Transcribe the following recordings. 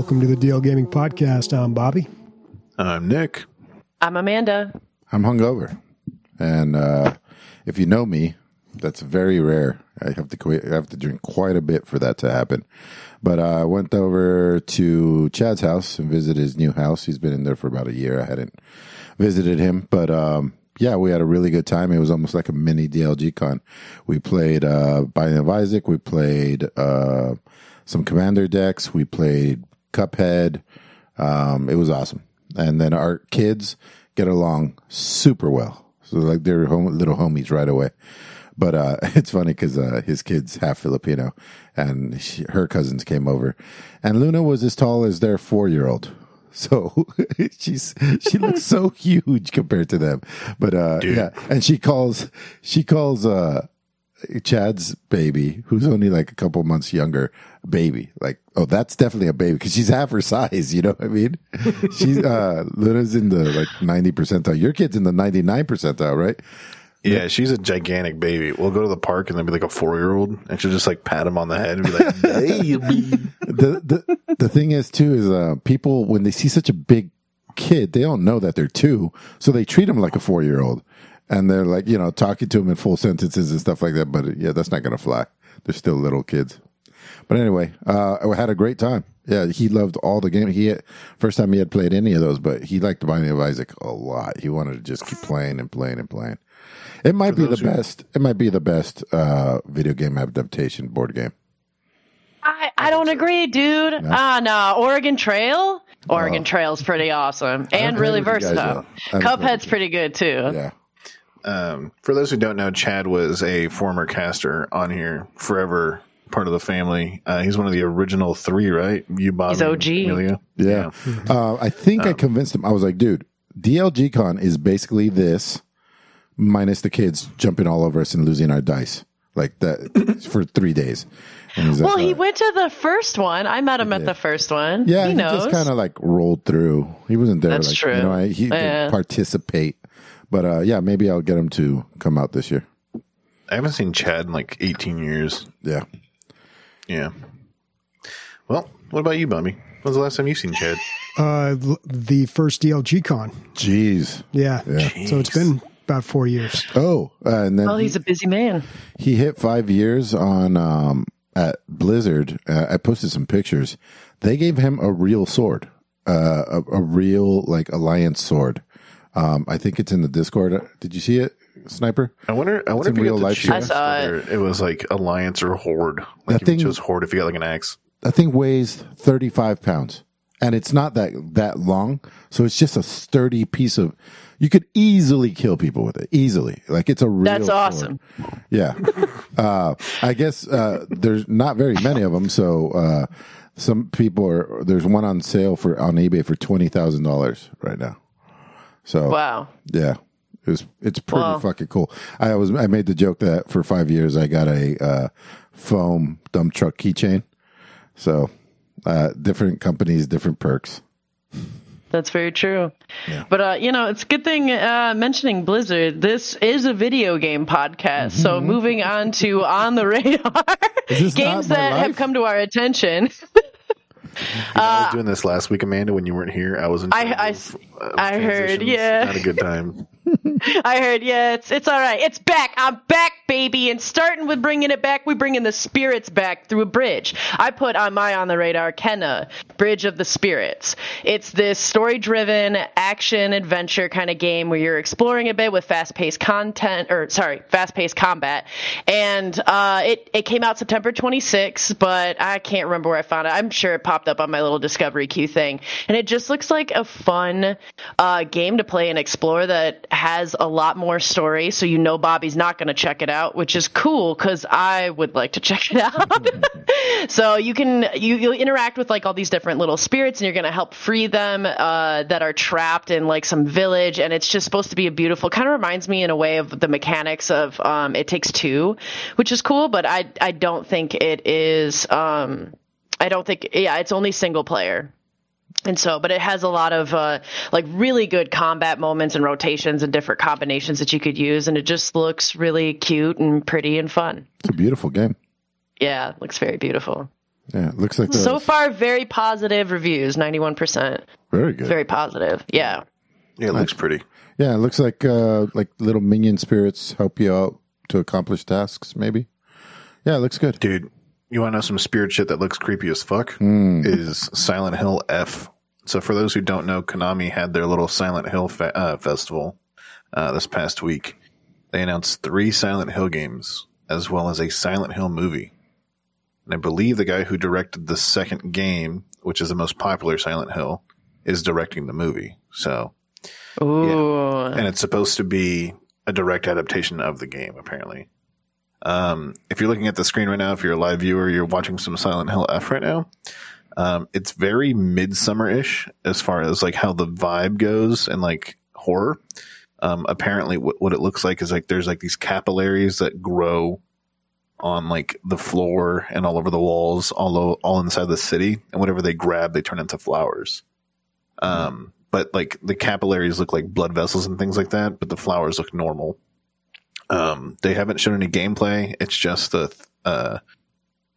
Welcome to the DL Gaming Podcast. I'm Bobby. I'm Nick. I'm Amanda. I'm hungover, and uh, if you know me, that's very rare. I have to qu- I have to drink quite a bit for that to happen. But uh, I went over to Chad's house and visited his new house. He's been in there for about a year. I hadn't visited him, but um, yeah, we had a really good time. It was almost like a mini DLG con. We played uh, Binding of Isaac. We played uh, some Commander decks. We played Cuphead. Um, it was awesome. And then our kids get along super well. So like they're home, little homies right away. But uh, it's funny because uh, his kid's half Filipino, and she, her cousins came over, and Luna was as tall as their four year old. So she's she looks so huge compared to them. But uh, yeah, and she calls she calls uh, Chad's baby, who's only like a couple months younger, baby. Like, oh, that's definitely a baby because she's half her size. You know what I mean? She's uh, Luna's in the like ninety percentile. Your kid's in the ninety nine percentile, right? Yeah, she's a gigantic baby. We'll go to the park and there'll be like a four year old, and she'll just like pat him on the head and be like, "Baby." the the the thing is too is uh, people when they see such a big kid, they don't know that they're two, so they treat him like a four year old, and they're like you know talking to them in full sentences and stuff like that. But yeah, that's not gonna fly. They're still little kids. But anyway, uh, I had a great time. Yeah, he loved all the game. He had, first time he had played any of those, but he liked the Binding of Isaac a lot. He wanted to just keep playing and playing and playing. It might be the who- best. It might be the best uh, video game adaptation board game. I, I don't agree, dude. Ah, no. Oregon Trail? Oregon Trail's pretty awesome and really with you guys, versatile. though. I don't agree Cuphead's pretty good too. Yeah. Um, for those who don't know, Chad was a former caster on here, forever part of the family. Uh, he's one of the original three, right? You, Bob, He's OG. Amelia. Yeah. Uh, I think I convinced him. I was like, dude, DLG Con is basically this minus the kids jumping all over us and losing our dice. Like that for three days. And he's like, Well, he "Uh, went to the first one. I met him at the first one. yeah, he he, knows. just kind of like rolled through. He wasn't there. That's like, true. You know, I, he Yeah. didn't participate. But uh, yeah, maybe I'll get him to come out this year. I haven't seen Chad in like 18 years. Yeah. Yeah. Well, what about you, Bobby? When's the last time you seen Chad? Uh, the first DLG Con. Jeez. Yeah. So it's been about four years. Oh, uh, and then well, he- he's a busy man. he hit five years on um, at Blizzard. Uh, I posted some pictures. They gave him a real sword, uh, a, a real like alliance sword. Um, I think it's in the Discord. Did you see it, Sniper? I wonder. I wonder if you real got to life. I saw it. it was like Alliance or Horde. Like That if thing- you chose Horde, if you got like an axe. That thing weighs thirty five pounds, and it's not that that long. So it's just a sturdy piece of. You could easily kill people with it. Easily, like it's a real. That's sword. awesome. Yeah. Uh, I guess uh, there's not very many of them. So uh, some people are. There's one on sale for on eBay for twenty thousand dollars right now. So Wow. yeah, it was, it's pretty Wow. fucking cool. I was I made the joke that for five years I got a uh, foam dump truck keychain. So uh, different companies, different perks. That's very true. But uh, you know, it's a good thing uh, mentioning Blizzard. This is a video game podcast, so moving on to on the radar games that have come to our attention. I was doing this last week, Amanda, when you weren't here. I was in. I- I uh, I heard, yeah. Had a good time. I heard, yeah, it's it's all right. It's back. I'm back, baby. And starting with bringing it back, we bringing the spirits back through a bridge. I put on my on the radar Kena, Bridge of the Spirits. It's this story-driven action adventure kind of game where you're exploring a bit with fast-paced content, or sorry, fast-paced combat. And uh, it it came out September 26th, but I can't remember where I found it. I'm sure it popped up on my little Discovery queue thing, and it just looks like a fun uh, game to play and explore that has a lot more story. So you know Bobby's not going to check it out, which is cool because I would like to check it out. so you can you you'll interact with like all these different little spirits, and you're going to help free them uh, that are trapped in like some village, and it's just supposed to be a beautiful. Kind of reminds me in a way of the mechanics of um, It Takes Two, which is cool, but I I don't think it is. Um, I don't think yeah, it's only single player. And so, but it has a lot of uh, like really good combat moments and rotations and different combinations that you could use, and it just looks really cute and pretty and fun. It's a beautiful game. Yeah, it looks very beautiful. Yeah, it looks like So those- far, very positive reviews. Ninety-one percent. very good. Very positive. Yeah. Yeah, it looks pretty. yeah, it looks like uh, like little minion spirits help you out to accomplish tasks. Maybe. Yeah, it looks good. Dude, you want to know some spirit shit that looks creepy as fuck? Hmm. Is Silent Hill F. So, for those who don't know, Konami had their little Silent Hill fe- uh, festival uh, this past week. They announced three Silent Hill games as well as a Silent Hill movie. And I believe the guy who directed the second game, which is the most popular Silent Hill, is directing the movie. So, Ooh. and it's supposed to be a direct adaptation of the game apparently um, if you're looking at the screen right now if you're a live viewer you're watching some silent hill f right now. Um, it's very midsummer-ish as far as like how the vibe goes and like horror. Um, apparently what, what it looks like is like there's like these capillaries that grow on like the floor and all over the walls all o- all inside the city and whatever they grab they turn into flowers. Um, but like the capillaries look like blood vessels and things like that, but the flowers look normal. Um, they haven't shown any gameplay. It's just a uh,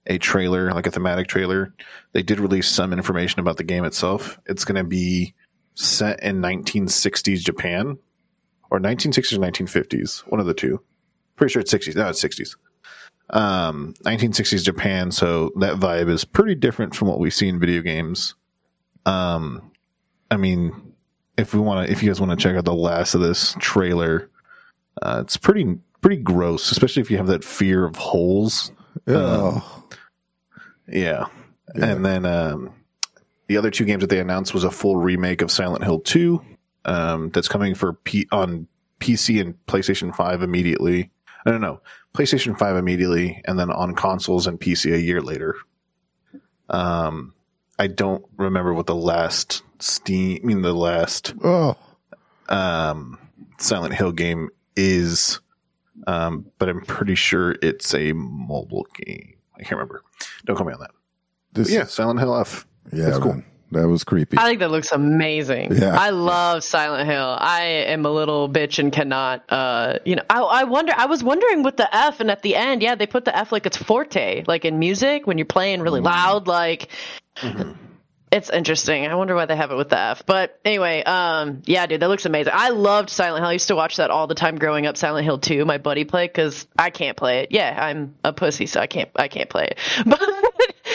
a trailer, like a thematic trailer. They did release some information about the game itself. It's going to be set in 1960s Japan or 1960s or 1950s, one of the two. Pretty sure it's 60s. No, it's 60s. Um, 1960s Japan. So that vibe is pretty different from what we see in video games. Um, I mean, if we want to, if you guys want to check out the last of this trailer, uh, it's pretty pretty gross, especially if you have that fear of holes. Oh, Yeah, Yeah. and then um, the other two games that they announced was a full remake of Silent Hill Two, um, that's coming for P- on PC and PlayStation Five immediately. I don't know, PlayStation Five immediately, and then on consoles and PC a year later. Um, I don't remember what the last Steam, I mean the last oh, um, Silent Hill game is, um, but I'm pretty sure it's a mobile game. I can't remember. Don't call me on that. this But yeah, Silent Hill F. yeah, That's cool. man. That was creepy. I think that looks amazing. Yeah. I love Silent Hill. I am a little bitch and cannot, uh, you know, I, I wonder, I was wondering with the F and at the end, yeah, they put the F like it's forte, like in music when you're playing really Mm. loud, like it's interesting. I wonder why they have it with the F. But anyway, um, yeah, dude, that looks amazing. I loved Silent Hill. I used to watch that all the time growing up. Silent Hill 2, my buddy played because I can't play it. Yeah, I'm a pussy, so I can't, I can't play it.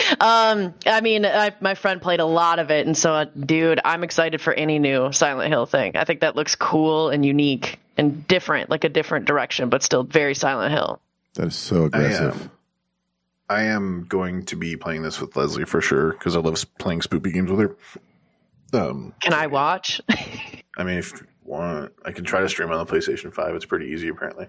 But um, I mean, I, my friend played a lot of it, and so, uh, dude, I'm excited for any new Silent Hill thing. I think that looks cool and unique and different, like a different direction, but still very Silent Hill. that is so aggressive. I am going to be playing this with Leslie for sure because I love playing spoopy games with her. Um, Can I watch? I mean, if you want, I can try to stream on the PlayStation Five. It's pretty easy, apparently.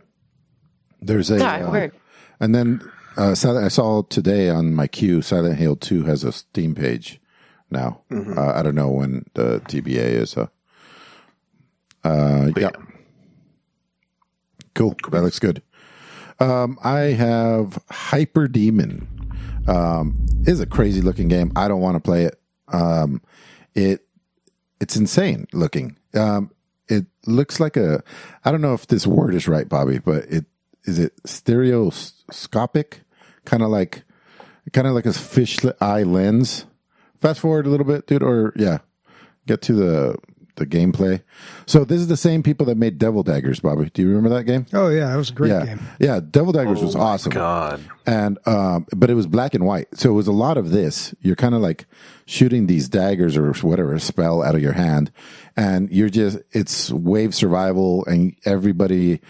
There's a Yeah, uh, weird. and then uh, Silent, I saw today on my queue. Silent Hill Two has a Steam page now. Uh, I don't know when the TBA is. Uh, uh, But yeah, cool. That looks good. Um, I have Hyper Demon. Um, is a crazy looking game. I don't want to play it. Um, it it's insane looking. Um, it looks like a. I don't know if this word is right, Bobby, but it is it stereoscopic, kind of like, kind of like a fish eye lens. Fast forward a little bit, dude, or yeah, get to the the gameplay. So this is the same people that made Devil Daggers, Bobby. Do you remember that game? Oh yeah, that was a great yeah, game. yeah. Devil Daggers was Oh my awesome God, and um, but it was black and white, so it was a lot of this. You're kind of like shooting these daggers or whatever spell out of your hand, and you're just it's wave survival, and everybody.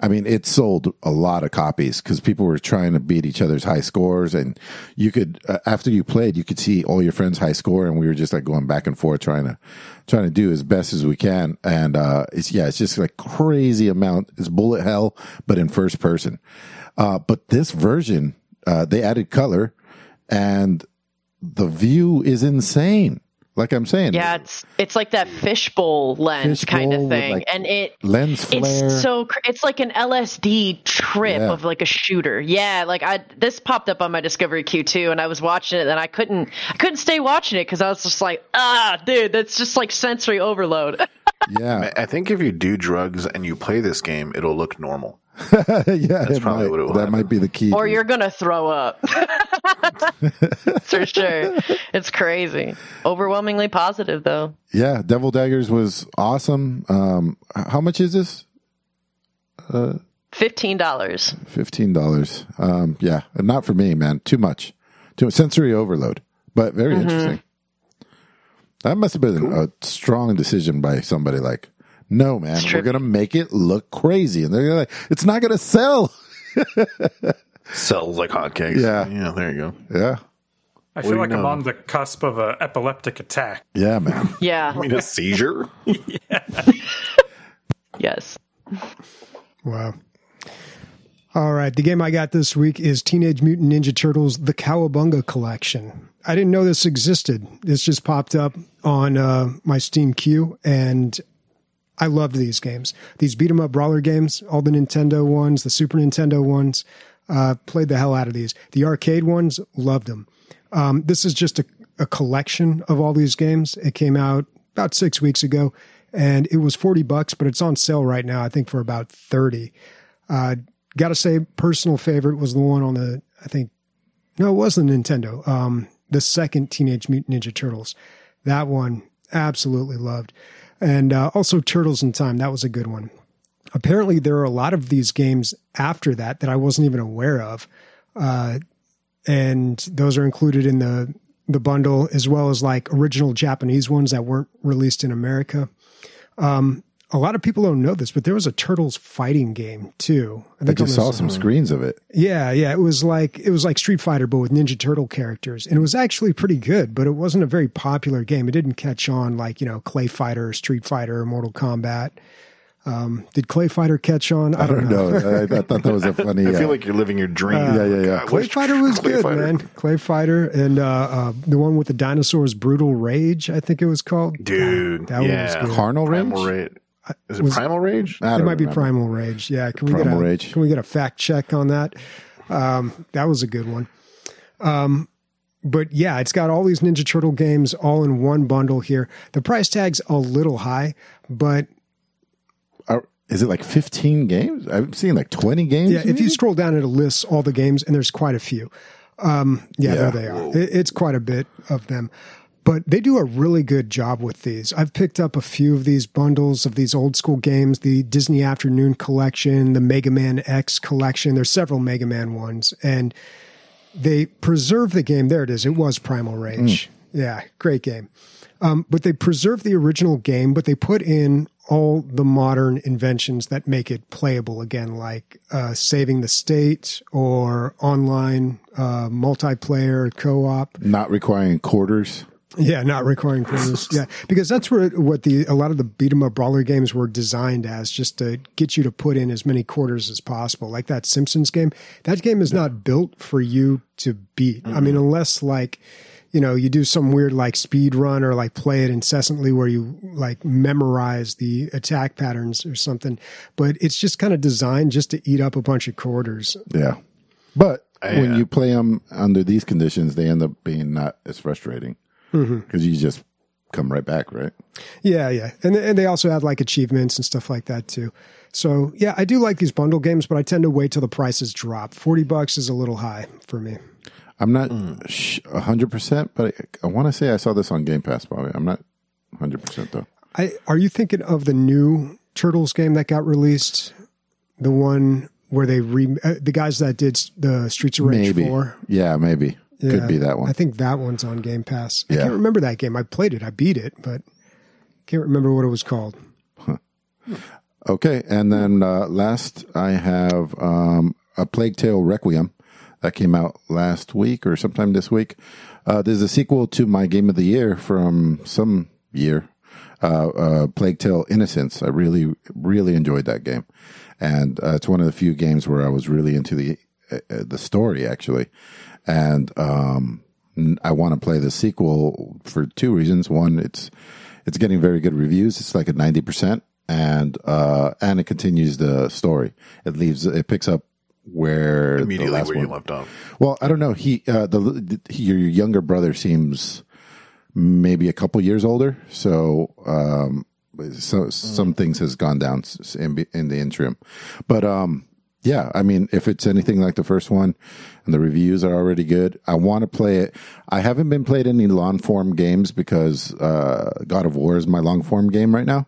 I mean, it sold a lot of copies because people were trying to beat each other's high scores, and you could uh, after you played, you could see all your friends' high score, and we were just like going back and forth trying to trying to do as best as we can, and uh, it's yeah, it's just like crazy amount. It's bullet hell, but in first person. Uh, but this version, uh, they added color, and the view is insane. Like I'm saying, Yeah, it's it's like that fishbowl lens kind of thing, like, and it lens flare. it's so it's like an LSD trip Yeah. of like a shooter. Yeah, like I this popped up on my Discovery queue too, and I was watching it, and I couldn't I couldn't stay watching it because I was just like, ah, dude, that's just like sensory overload. yeah, I think if you do drugs and you play this game, it'll look normal. yeah. That's probably might, what it will that happen. might be the key. or dude. you're gonna throw up. For sure. It's crazy. Overwhelmingly positive, though. Yeah, Devil Daggers was awesome. Um, how much is this? $15. Fifteen dollars. Um, yeah, not for me, man. Too much. Too sensory overload. But very interesting. That must have been a strong decision by somebody. Like, no, man, we're gonna make it look crazy, and they're like, it's not gonna sell. Sells like hotcakes. Yeah. Yeah, there you go. Yeah, do I feel you like I'm on the cusp of an epileptic attack. yeah, man. Yeah. I mean, a seizure? Yes. Wow. All right. The game I got this week is Teenage Mutant Ninja Turtles: The Cowabunga Collection. I didn't know this existed. This just popped up on uh, my Steam queue, and I loved these games. These beat 'em up brawler games, all the Nintendo ones, the Super Nintendo ones, uh, played the hell out of these. The arcade ones, loved them. Um, this is just a, a collection of all these games. It came out about six weeks ago, and it was forty bucks, but it's on sale right now. I think for about thirty. Uh, Got to say, personal favorite was the one on the. I think no, it was the Nintendo. Um, the second Teenage Mutant Ninja Turtles. That one absolutely loved, and uh, also Turtles in Time. That was a good one. Apparently, there are a lot of these games after that that I wasn't even aware of, uh, and those are included in the the bundle as well as like original Japanese ones that weren't released in America. Um, a lot of people don't know this, but there was a Turtles fighting game too. I I think on just saw some screens of it. yeah, yeah. It was like it was like Street Fighter, but with Ninja Turtle characters, and it was actually pretty good. But it wasn't a very popular game. It didn't catch on like you know Clay Fighter, Street Fighter, Mortal Kombat. Um, did Clay Fighter catch on? I I don't, don't know. know. I, I thought that was a funny. I uh, feel like you're living your dream. yeah, yeah, yeah. I Clay wish- Fighter was Clay good, Fighter. man. Clay Fighter and uh, uh, the one with the dinosaurs, Brutal Rage, I think it was called. Dude, That one was good. Carnal Primal Rage? Is it was- Primal Rage? I It might be. Primal Rage. Yeah, can we Primal get a Rage. can we get a fact check on that? Um, that was a good one. Um, but yeah, it's got all these Ninja Turtle games all in one bundle here. The price tag's a little high, but Are- is it like 15 games? I've seen like 20 games. yeah, if you scroll down, it lists all the games, and there's quite a few. Um, yeah, Yeah. there they are. It, it's quite a bit of them. But they do a really good job with these. I've picked up a few of these bundles of these old school games, the Disney Afternoon collection, the Mega Man X collection. There's several Mega Man ones, and they preserve the game. There it is. It was Primal Rage. Yeah, great game. Um, but they preserve the original game, but they put in all the modern inventions that make it playable again, like uh, saving the state or online uh, multiplayer co-op. not requiring quarters. Yeah, not requiring quarters. yeah, because that's where what the a lot of the beat 'em up brawler games were designed as, just to get you to put in as many quarters as possible. Like that Simpsons game, that game is not built for you to beat. I mean, unless like you know you do some weird like speed run or like play it incessantly where you like memorize the attack patterns or something. But it's just kind of designed just to eat up a bunch of quarters. Yeah. But I, when uh, you play them under these conditions, they end up being not as frustrating because you just come right back, right? Yeah, yeah, and and they also have like achievements and stuff like that too. So yeah, I do like these bundle games, but I tend to wait till the prices drop. Forty bucks is a little high for me. I'm not sh- 100%, but I, I want to say I saw this on Game Pass, Bobby. I'm not 100% though. I are you thinking of the new Turtles game that got released? The one where they re uh, the guys that did the Streets of Rage Maybe. four. Yeah, maybe. Yeah, Could be that one. I think that one's on Game Pass. I can't remember that game. I played it. I beat it, but can't remember what it was called. Okay, and then uh, last I have um, a Plague Tale Requiem that came out last week or sometime this week. Uh, there's a sequel to my game of the year from some year, uh, uh, Plague Tale Innocence. I really, really enjoyed that game, and uh, it's one of the few games where I was really into the uh, uh, the story actually, and um, I want to play the sequel for two reasons. One, it's it's getting very good reviews. It's like a ninety percent, and uh, and it continues the story. It leaves it picks up where the Immediately last where you left off. Well, I don't know. He uh, the, the your younger brother seems maybe a couple years older, so um, so some things has gone down in, in the interim, but um, yeah, I mean, if it's anything like the first one the reviews are already good, I want to play it. I haven't been played any long form games because uh, God of War is my long form game right now.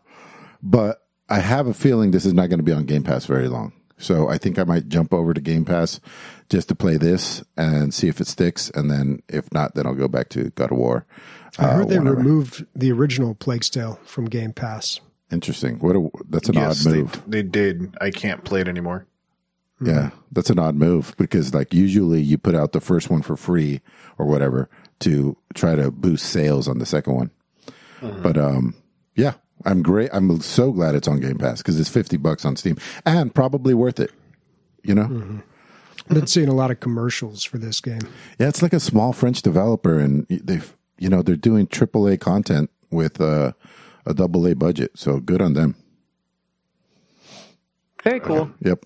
But I have a feeling this is not going to be on Game Pass very long. So I think I might jump over to Game Pass just to play this and see if it sticks. And then if not, then I'll go back to God of War. I heard uh, they whenever. removed the original Plague Tale from Game Pass. Interesting. What a, that's an yes, odd they, move. they did. I can't play it anymore. Yeah, that's an odd move because like usually you put out the first one for free or whatever to try to boost sales on the second one. But um yeah, I'm great. I'm so glad it's on Game Pass because it's 50 bucks on Steam and probably worth it. You know? I've been seeing a lot of commercials for this game. Yeah, it's like a small French developer and they've you know, they're doing AAA content with uh, a double A budget. So good on them. Very cool. Yep.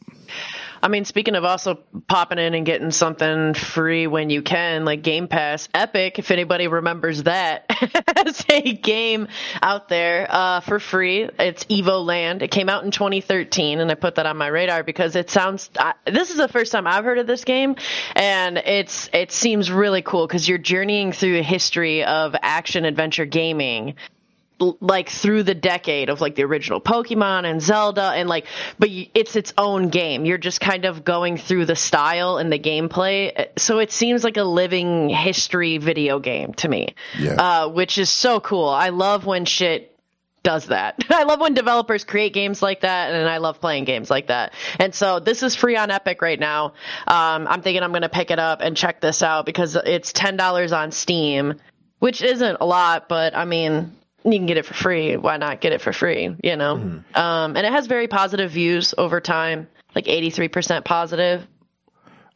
I mean, speaking of also popping in and getting something free when you can, like Game Pass, Epic, if anybody remembers that, has a game out there uh, for free. It's Evoland. It came out in 2013, and I put that on my radar because it sounds. I, this is the first time I've heard of this game, and it's it seems really cool because you're journeying through a history of action adventure gaming like through the decade of like the original Pokemon and Zelda and like but it's its own game. You're just kind of going through the style and the gameplay. So it seems like a living history video game to me. Yeah. Uh, which is so cool. I love when shit does that. I love when developers create games like that, and I love playing games like that. And so this is free on Epic right now. Um, I'm thinking I'm going to pick it up and check this out because it's ten dollars on Steam, which isn't a lot, but I mean. You can get it for free. Why not get it for free? You know, um, and it has very positive views over time, like 83% positive.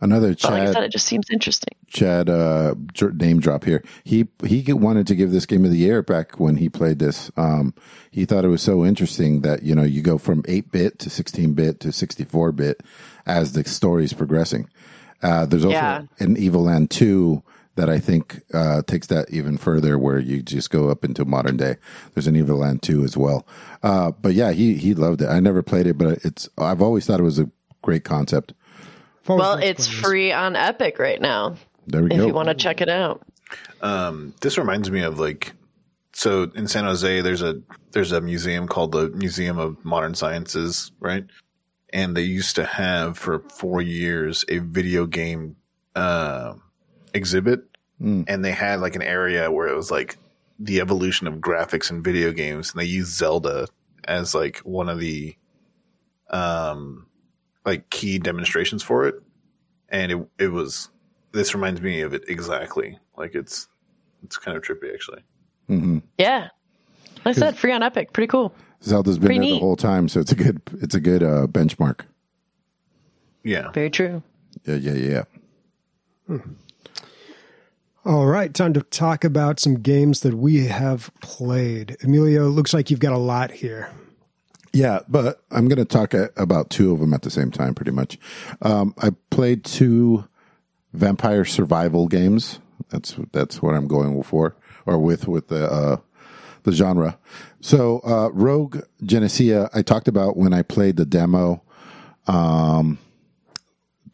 Another But like I Chad said, it just seems interesting. Chad uh, name drop here. He he wanted to give this game of the year back when he played this. Um, he thought it was so interesting that you know you go from eight bit to sixteen bit to sixty four bit as the story is progressing. Uh, there's also Yeah. an Evoland two that I think uh, takes that even further, where you just go up into modern day. There's an Evoland two as well. Uh, but yeah, he he loved it. I never played it, but it's I've always thought it was a great concept. I've Well, it's playing free on Epic right now There we if go. If you want to check it out. Um, this reminds me of like, so in San Jose, there's a there's a museum called the Museum of Modern Sciences, right? And they used to have for four years a video game uh, exhibit, and they had like an area where it was like the evolution of graphics in video games, and they used Zelda as like one of the um like key demonstrations for it, and it it was this reminds me of it exactly. Like it's it's kind of trippy actually. Yeah. Like I said, free on Epic. Pretty cool. Zelda's been Pretty there the neat. whole time, so it's a good it's a good uh, benchmark. Yeah. Very true. Yeah, yeah, yeah. All right, time to talk about some games that we have played. Emilio, looks like you've got a lot here. Yeah, but I'm going to talk about two of them at the same time, pretty much. Um, I played two vampire survival games. That's that's what I'm going for, or with with the uh, the genre. So, uh, Rogue Genesia, I talked about when I played the demo um,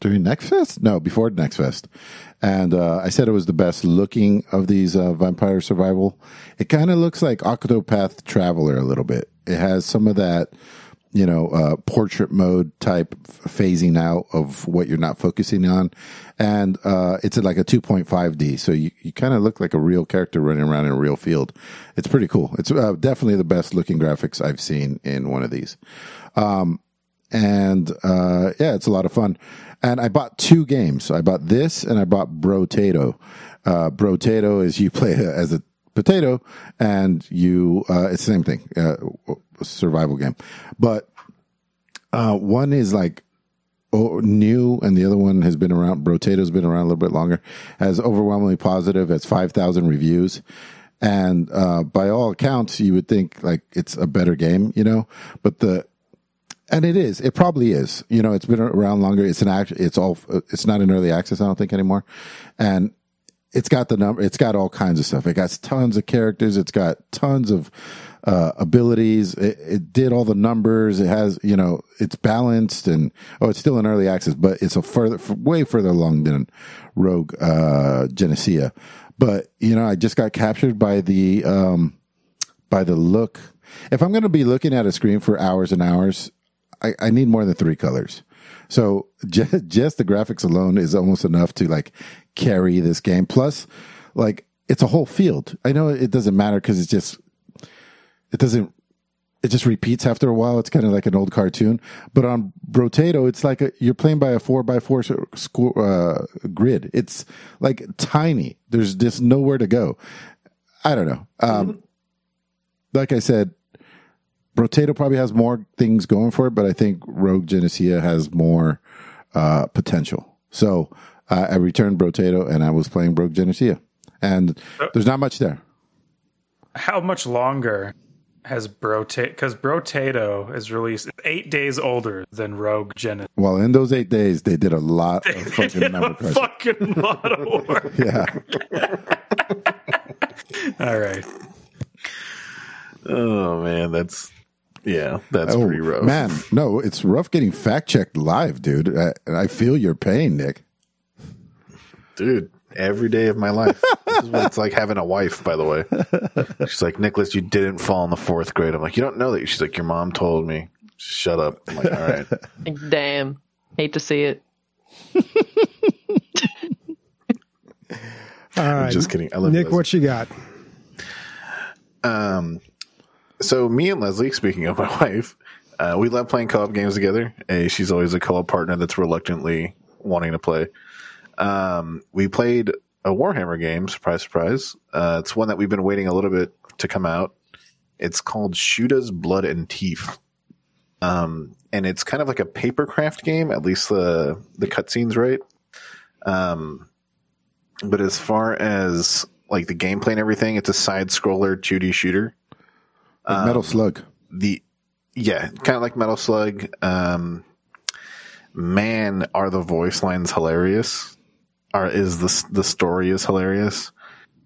during Next Fest. No, before Next Fest, and uh, I said it was the best looking of these uh, vampire survival. It kind of looks like Octopath Traveler a little bit. It has some of that, you know, uh, portrait mode type phasing out of what you're not focusing on, and uh, it's like a 2.5D, so you, you kind of look like a real character running around in a real field. It's pretty cool. It's uh, definitely the best looking graphics I've seen in one of these and uh, yeah, it's a lot of fun. And I bought two games. I bought this and I bought Brotato. Uh, Brotato is you play as a potato, and you uh, it's the same thing, uh, survival game. But uh, one is like new, and the other one has been around. Brotato's been around a little bit longer. Has overwhelmingly positive. Has five thousand reviews. And uh, by all accounts, you would think like it's a better game, you know. But the and it is. It probably is. You know, it's been around longer. It's an act. It's all. It's not in early access. I don't think anymore. And it's got the number. It's got all kinds of stuff. It got tons of characters. It's got tons of uh, abilities. It, it did all the numbers. It has, you know, it's balanced and oh, it's still in early access, but it's a further, way further along than Rogue uh, Genesia. But you know, I just got captured by the um, by the look. If I'm going to be looking at a screen for hours and hours, I, I need more than three colors. So just, just the graphics alone is almost enough to like carry this game. Plus, like it's a whole field. I know it doesn't matter because it's just it doesn't it just repeats after a while. It's kind of like an old cartoon. But on Brotato, it's like a, you're playing by a four by four score, uh, grid. It's like tiny. There's just nowhere to go. I don't know. Um, like I said, Brotato probably has more things going for it, but I think Rogue Genesia has more uh, potential. So uh, I returned Brotato and I was playing Rogue Genesia, and there's not much there. How much longer has Brotato? Because Brotato is released eight days older than Rogue Genesia. Well, in those eight days, they did a lot of They fucking did number a crunching. fucking lot of work. Yeah. All right. Oh man, that's yeah, that's Oh, pretty rough. man, no, it's rough getting fact checked live, dude. I, I feel your pain, Nick. dude, every day of my life. this is what it's like having a wife. By the way, she's like, Nicholas, you didn't fall in the fourth grade. I'm like, you don't know that. She's like, your mom told me. Shut up. I'm like, all right. Damn. Hate to see it. All right, just kidding. I love Nick. Leslie. What you got? Um, so me and Leslie, speaking of my wife, uh, we love playing co-op games together. She's always a co-op partner that's reluctantly wanting to play. Um, we played a Warhammer game. Surprise, surprise. Uh, it's one that we've been waiting a little bit to come out. It's called Shootas Blood and Teeth. Um, and it's kind of like a paper craft game. At least the the cutscenes, right? Um, but as far as like the gameplay and everything, it's a side scroller 2D shooter. Like Metal Slug. The yeah, kind of like Metal Slug. Um, man, are the voice lines hilarious? Are is the the story is hilarious?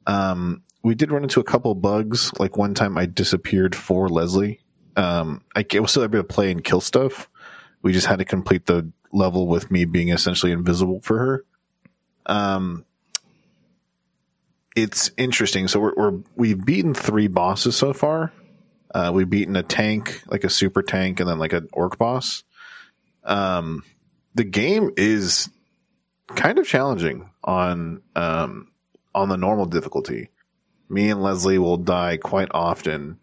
Um, we did run into a couple bugs. Like one time, I disappeared for Leslie. Um, I was still able to play and kill stuff. We just had to complete the level with me being essentially invisible for her. Um, it's interesting. So we're, we're we've beaten three bosses so far. Uh, we've beaten a tank, like a super tank, and then like an orc boss. Um, the game is kind of challenging on um, on the normal difficulty. Me and Leslie will die quite often.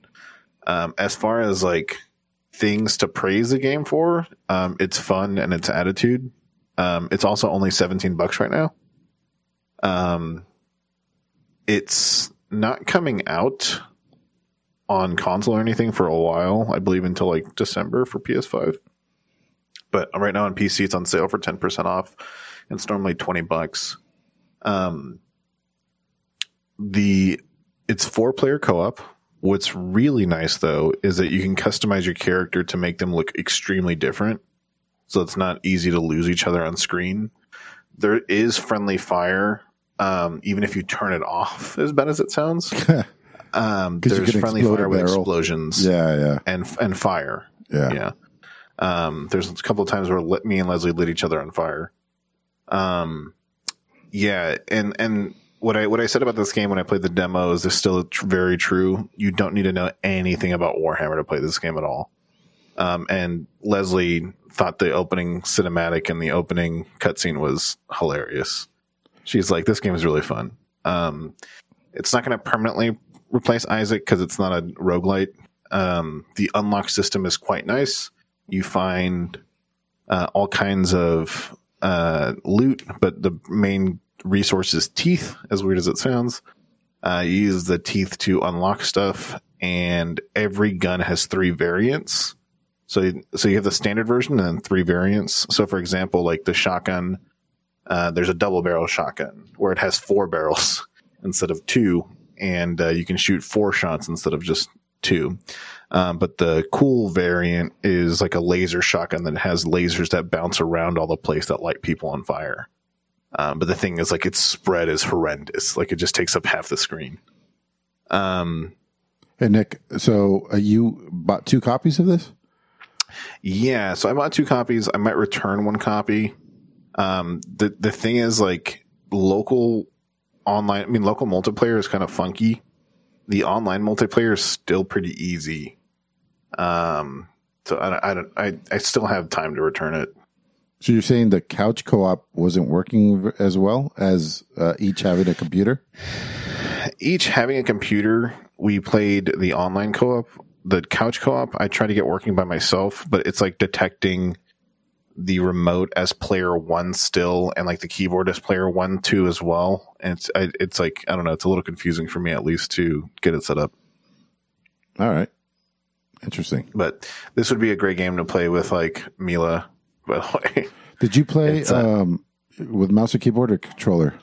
Um, as far as like things to praise the game for, um, it's fun and its attitude. Um, it's also only seventeen bucks right now. Um, it's not coming out on console or anything for a while. I believe until like December for PS5. But right now on PC, it's on sale for ten percent off. It's normally twenty bucks. Um, the it's four player co op. What's really nice though is that you can customize your character to make them look extremely different. So it's not easy to lose each other on screen. There is friendly fire, um, even if you turn it off, as bad as it sounds. Um, there's friendly fire with explosions Yeah, yeah, and and fire. yeah. Yeah. Um, there's a couple of times where let, me and Leslie lit each other on fire. Um, yeah, and and what I what I said about this game when I played the demo is this still tr- very true. You don't need to know anything about Warhammer to play this game at all. Um, and Leslie thought the opening cinematic and the opening cutscene was hilarious. She's like, "This game is really fun." Um, it's not going to permanently replace Isaac because it's not a roguelite. Um, the unlock system is quite nice. You find uh, all kinds of uh, loot, but the main resource is teeth, as weird as it sounds. Uh, you use the teeth to unlock stuff, and every gun has three variants. So, so you have the standard version and then three variants. So, for example, like the shotgun, uh, there's a double barrel shotgun where it has four barrels instead of two, and uh, you can shoot four shots instead of just two. Um, but the cool variant is like a laser shotgun that has lasers that bounce around all the place that light people on fire. Um, but the thing is, like, its spread is horrendous. Like, it just takes up half the screen. Um, Hey Nick, so uh, you bought two copies of this? Yeah, so I bought two copies. I might return one copy. Um, the the thing is, like local online. I mean, local multiplayer is kind of funky. The online multiplayer is still pretty easy. Um, so I, I don't. I I still have time to return it. So you're saying the couch co-op wasn't working as well as uh, each having a computer? Each having a computer, we played the online co-op. The couch co-op, I tried to get working by myself, but it's like detecting the remote as player one still, and like the keyboard as player one too as well. And it's I, it's like I don't know. It's a little confusing for me at least to get it set up. All right, interesting. But this would be a great game to play with like Mila. By the way, Did you play uh, um, with mouse and keyboard or controller?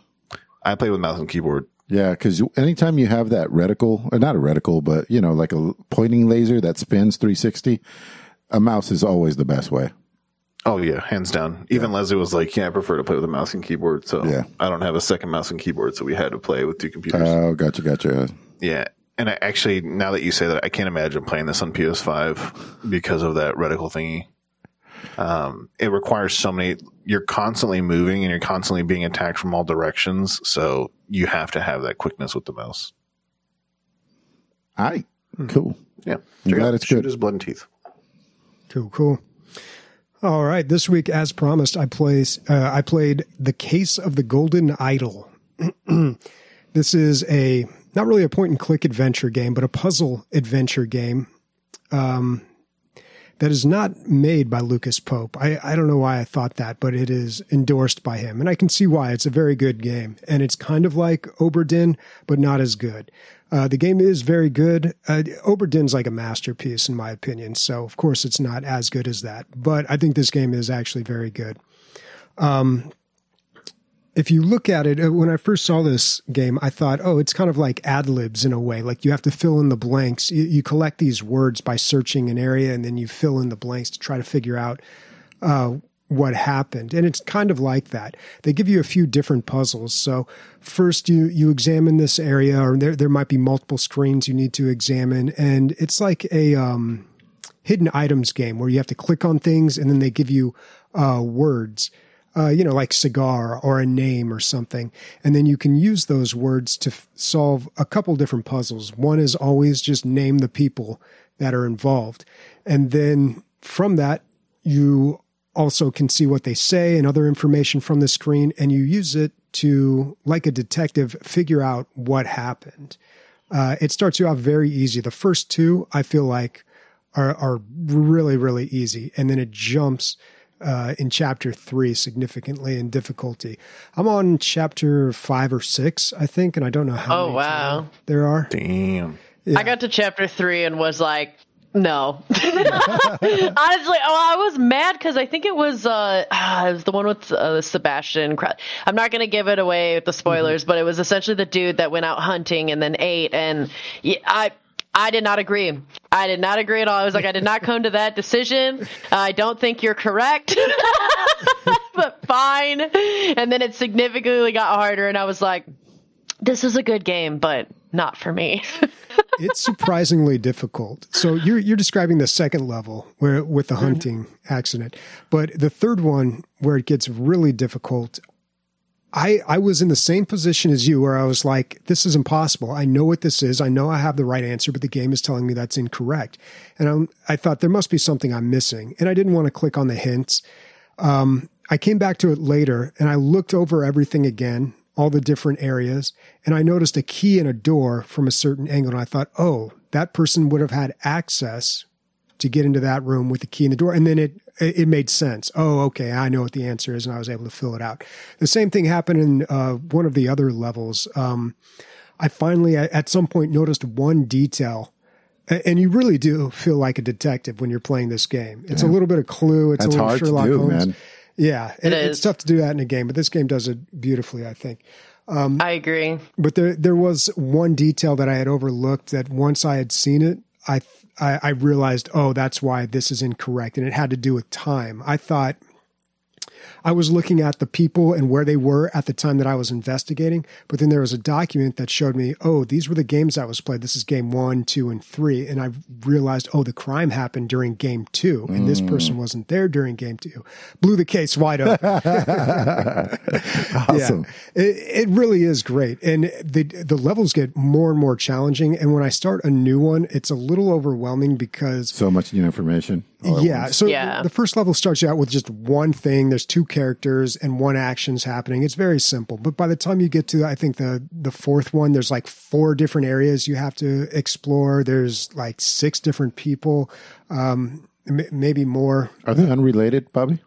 I play with mouse and keyboard. Yeah, because anytime you have that reticle, or not a reticle, but you know, like a pointing laser that spins 360, a mouse is always the best way. Oh yeah, hands down. Even Leslie was like, "Yeah, I prefer to play with a mouse and keyboard." So Yeah. I don't have a second mouse and keyboard, so we had to play with two computers. Oh, gotcha, gotcha. yeah, and I actually, now that you say that, I can't imagine playing this on PS5 because of that reticle thingy. Um, it requires so many. You're constantly moving and you're constantly being attacked from all directions, so you have to have that quickness with the mouse. All right, cool. Yeah, I'm it glad it's Shoot good. his blood and teeth. Cool, cool. All right, this week, as promised, I plays uh, I played the Case of the Golden Idol. this is a not really a point and click adventure game, but a puzzle adventure game. Um, that is not made by Lucas Pope. I, I don't know why I thought that, but it is endorsed by him. And I can see why. It's a very good game. And it's kind of like Obra Dinn, but not as good. Uh, the game is very good. Uh, Obra Dinn's like a masterpiece, in my opinion. So, of course, it's not as good as that. But I think this game is actually very good. Um, if you look at it, uh, when I first saw this game, I thought, oh, it's kind of like ad libs in a way. Like you have to fill in the blanks. You, you collect these words by searching an area, and then you fill in the blanks to try to figure out uh, what happened. And it's kind of like that. They give you a few different puzzles. So first, you you examine this area, or there there might be multiple screens you need to examine, and it's like a um, hidden items game where you have to click on things, and then they give you uh, words uh, you know, like cigar or a name or something. And then you can use those words to f- solve a couple different puzzles. One is always just name the people that are involved. And then from that, you also can see what they say and other information from the screen, and you use it to, like a detective, figure out what happened. Uh, it starts you off very easy. The first two, I feel like, are, are really, really easy. And then it jumps uh, in chapter three significantly in difficulty. I'm on chapter five or six, I think, and I don't know how Oh, many wow. there are. Damn. I got to chapter three and was like, no. Honestly, oh, I was mad because I think it was uh, ah, it was the one with uh, Sebastian. I'm not gonna give it away with the spoilers, but it was essentially the dude that went out hunting and then ate, and yeah, I. I did not agree. I did not agree at all. I was like, I did not come to that decision. I don't think you're correct, but fine. And then it significantly got harder, and I was like, this is a good game, but not for me. it's surprisingly difficult. So you're you're describing the second level where with the hunting accident, but the third one where it gets really difficult. I I was in the same position as you where I was like, this is impossible. I know what this is. I know I have the right answer, but the game is telling me that's incorrect. And I'm, I thought there must be something I'm missing, and I didn't want to click on the hints. Um, I came back to it later and I looked over everything again, all the different areas, and I noticed a key in a door from a certain angle. And I thought, oh, that person would have had access to get into that room with the key in the door. And then it, it made sense. Oh, okay. I know what the answer is. And I was able to fill it out. The same thing happened in uh, one of the other levels. Um, I finally, at some point, noticed one detail. And you really do feel like a detective when you're playing this game. It's a little bit of Clue. It's That's a little hard to Sherlock do, Holmes. man. Yeah, it, It it's tough to do that in a game, but this game does it beautifully, I think. Um, I agree. But there there was one detail that I had overlooked that once I had seen it, I I, I realized, oh, that's why this is incorrect, and it had to do with time. I thought I was looking at the people and where they were at the time that I was investigating, but then there was a document that showed me, oh, these were the games that was played. This is game one, two, and three. And I realized, oh, the crime happened during game two, and this mm. person wasn't there during game two. Blew the case wide open. Awesome. Yeah, it, it really is great, and the the levels get more and more challenging. And when I start a new one, it's a little overwhelming because So much new information. yeah. So Yeah. the first level starts you out with just one thing. There's two characters and one action's happening. It's very simple. But by the time you get to, I think the the fourth one, there's like four different areas you have to explore. There's like six different people, um, m- maybe more. Are they unrelated, Bobby?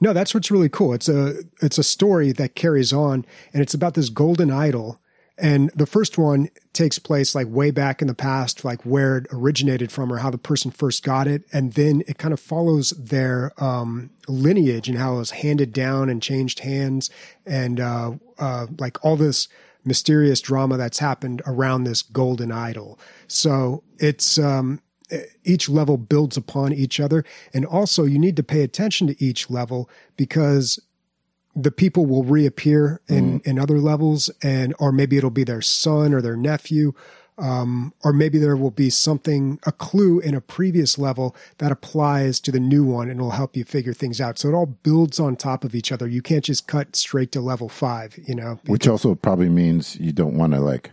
No, that's what's really cool. It's a it's a story that carries on, and it's about this golden idol. And the first one takes place like way back in the past, like where it originated from or how the person first got it, and then it kind of follows their um, lineage and how it was handed down and changed hands, and uh, uh, like all this mysterious drama that's happened around this golden idol. So it's um, each level builds upon each other. And also, you need to pay attention to each level because the people will reappear in, in other levels, and or maybe it'll be their son or their nephew. Um, or maybe there will be something, a clue in a previous level that applies to the new one and will help you figure things out. So it all builds on top of each other. You can't just cut straight to level five, you know? Which also probably means you don't want to like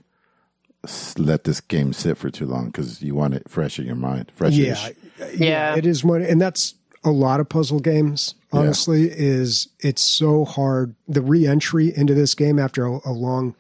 let this game sit for too long because you want it fresh in your mind. Fresh. yeah, Yeah. it is one and that's a lot of puzzle games honestly is it's so hard. The re-entry into this game after a, a long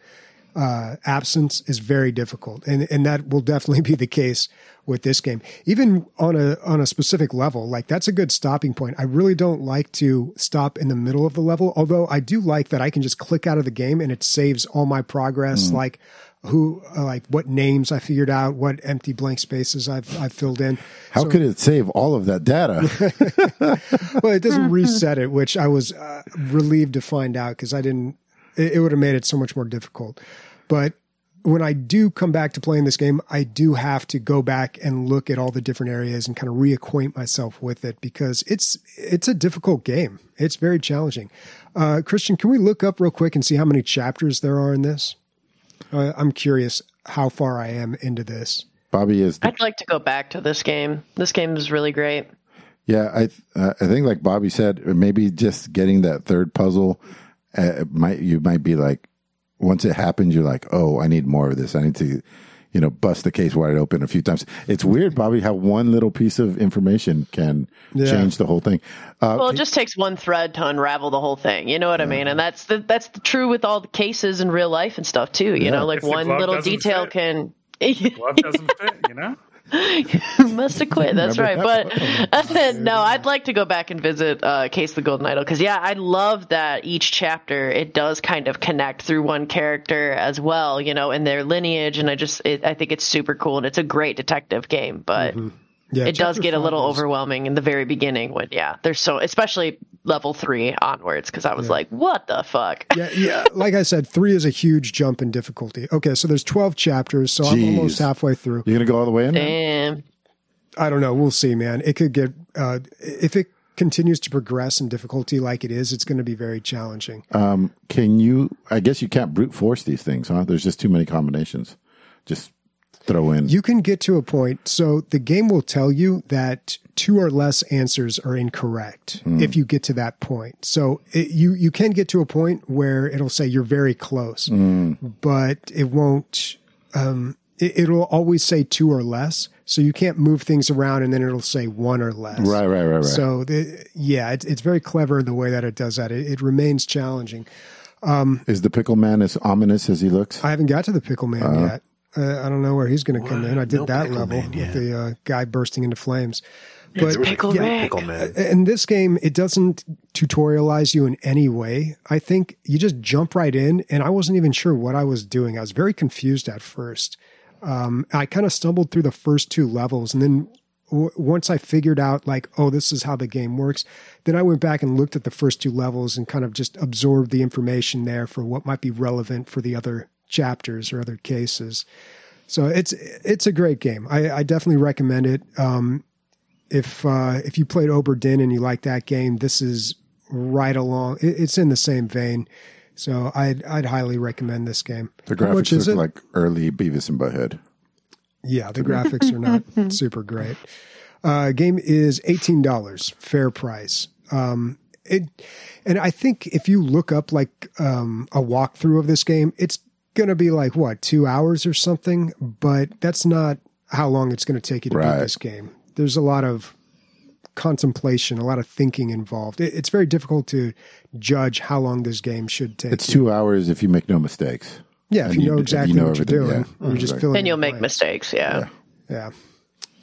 uh, absence is very difficult. And and that will definitely be the case with this game. Even on a on a specific level like that's a good stopping point. I really don't like to stop in the middle of the level although i do like that i can just click out of the game and it saves all my progress. Like who uh, like what names i figured out what empty blank spaces i've i've filled in How could it save all of that data? well, it doesn't reset it, which I was uh, relieved to find out because I didn't. It, it would have made it so much more difficult. But when I do come back to playing this game, I do have to go back and look at all the different areas and kind of reacquaint myself with it because it's it's a difficult game. It's very challenging. Uh, Christian, can we look up real quick and see how many chapters there are in this? Uh, I'm curious how far I am into this. Bobby is. I'd like to go back to this game. This game is really great. Yeah, I uh, I think like Bobby said, maybe just getting that third puzzle uh, might you might be like once it happens, you're like, oh, I need more of this. I need to, you know, bust the case wide open a few times. It's weird, Bobby, how one little piece of information can Yeah. change the whole thing. Uh, Well, it just takes one thread to unravel the whole thing. You know what I mean? And that's the that's the true with all the cases in real life and stuff too. You Yeah. know, like If one little detail fit. can. Glove doesn't fit, you know? Must have quit. That's right. Remember But no, I'd like to go back and visit uh, Case of the Golden Idol because yeah, I love that each chapter it does kind of connect through one character as well, you know, and their lineage. And I just it, I think it's super cool and it's a great detective game, but. Yeah, It does get a little is- overwhelming in the very beginning when yeah, there's so especially level three onwards because I was like, what the fuck? yeah, yeah. Like I said, three is a huge jump in difficulty. Okay, so there's 12 chapters, so I'm almost halfway through. you're gonna go all the way in. there? Damn. I don't know. We'll see, man. It could get uh, if it continues to progress in difficulty like it is, it's going to be very challenging. Um, Can you? I guess you can't brute force these things, huh? There's just too many combinations. Just throw in. You can get to a point. So the game will tell you that two or less answers are incorrect hmm. if you get to that point. So it, you you can get to a point where it'll say you're very close, hmm. but it won't. Um, it, it'll always say two or less. So you can't move things around, and then it'll say one or less. right, right, right, right. So the, yeah, it's it's very clever in the way that it does that. It, it remains challenging. Um, Is the pickle man as ominous as he looks? I haven't got to the pickle man uh, yet. Uh, I don't know where he's going to come in. I did No that level Man with the uh, guy bursting into flames. But Pickle yeah, Rick. Pickle man. in this game, it doesn't tutorialize you in any way. I think you just jump right in, and I wasn't even sure what I was doing. I was very confused at first. Um, I kind of stumbled through the first two levels, and then w- once I figured out, like, oh, this is how the game works, then I went back and looked at the first two levels and kind of just absorbed the information there for what might be relevant for the other chapters or other cases. So it's it's a great game. I, I definitely recommend it. Um, if uh, if you played Obra Dinn and you like that game, this is right along. It, it's in the same vein. So I'd I'd highly recommend this game. The graphics is look it? like early Beavis and Butthead. Yeah, the graphics are not super great. Uh, game is eighteen dollars, fair price. Um, it, and I think if you look up like um, a walkthrough of this game, it's going to be like what two hours or something. But that's not how long it's going to take you to Right. beat this game. There's a lot of contemplation, a lot of thinking involved. It, it's very difficult to judge how long this game should take. It's you. two hours if you make no mistakes. yeah, if and you know exactly you know what you're doing, yeah. you're just filling. And you'll make blanks. mistakes. Yeah. Yeah.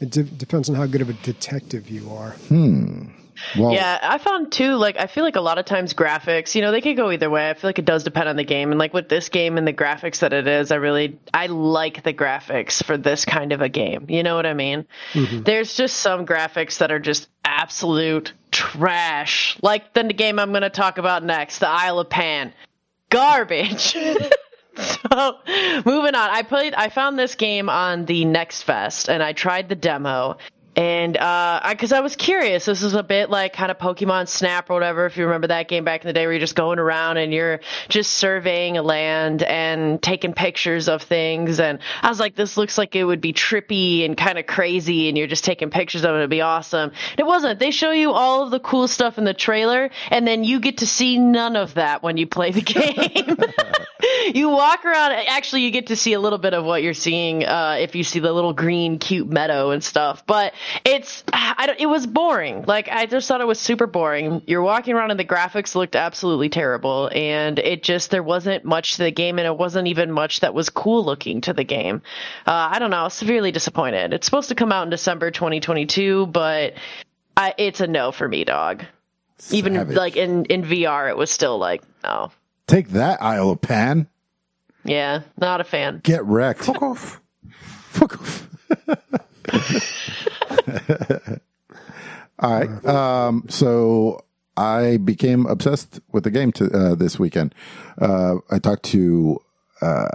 It de- depends on how good of a detective you are. Hmm. Yeah, I found too, like, I feel like a lot of times graphics, you know, they could go either way. I feel like it does depend on the game. And, like, with this game and the graphics that it is, I really, I like the graphics for this kind of a game. You know what I mean? Mm-hmm. There's just some graphics that are just absolute trash. Like the game I'm going to talk about next, the Isle of Pan. Garbage. so moving on i played i found this game on the next fest and i tried the demo and uh because I, was curious. This is a bit like kind of pokemon snap or whatever if you remember that game back in the day where you're just going around and you're just surveying a land and taking pictures of things. And i was like this looks like it would be trippy and kind of crazy and you're just taking pictures of it. It'd be awesome. It wasn't. They show you all of the cool stuff in the trailer and then you get to see none of that when you play the game. You walk around actually you get to see a little bit of what you're seeing uh, if you see the little green cute meadow and stuff. But it's I don't, it was boring like i just thought it was super boring you're walking around and the graphics looked absolutely terrible and it just there wasn't much to the game and it wasn't even much that was cool looking to the game uh, i don't know I was severely disappointed it's supposed to come out in december 2022 but I, it's a no for me dog even like in in vr it was still like no take that, Isle of Pan. yeah not a fan Get wrecked. Fuck off. Fuck off. All right. Um, so I became obsessed with the game to, uh, this weekend. Uh, I talked to uh,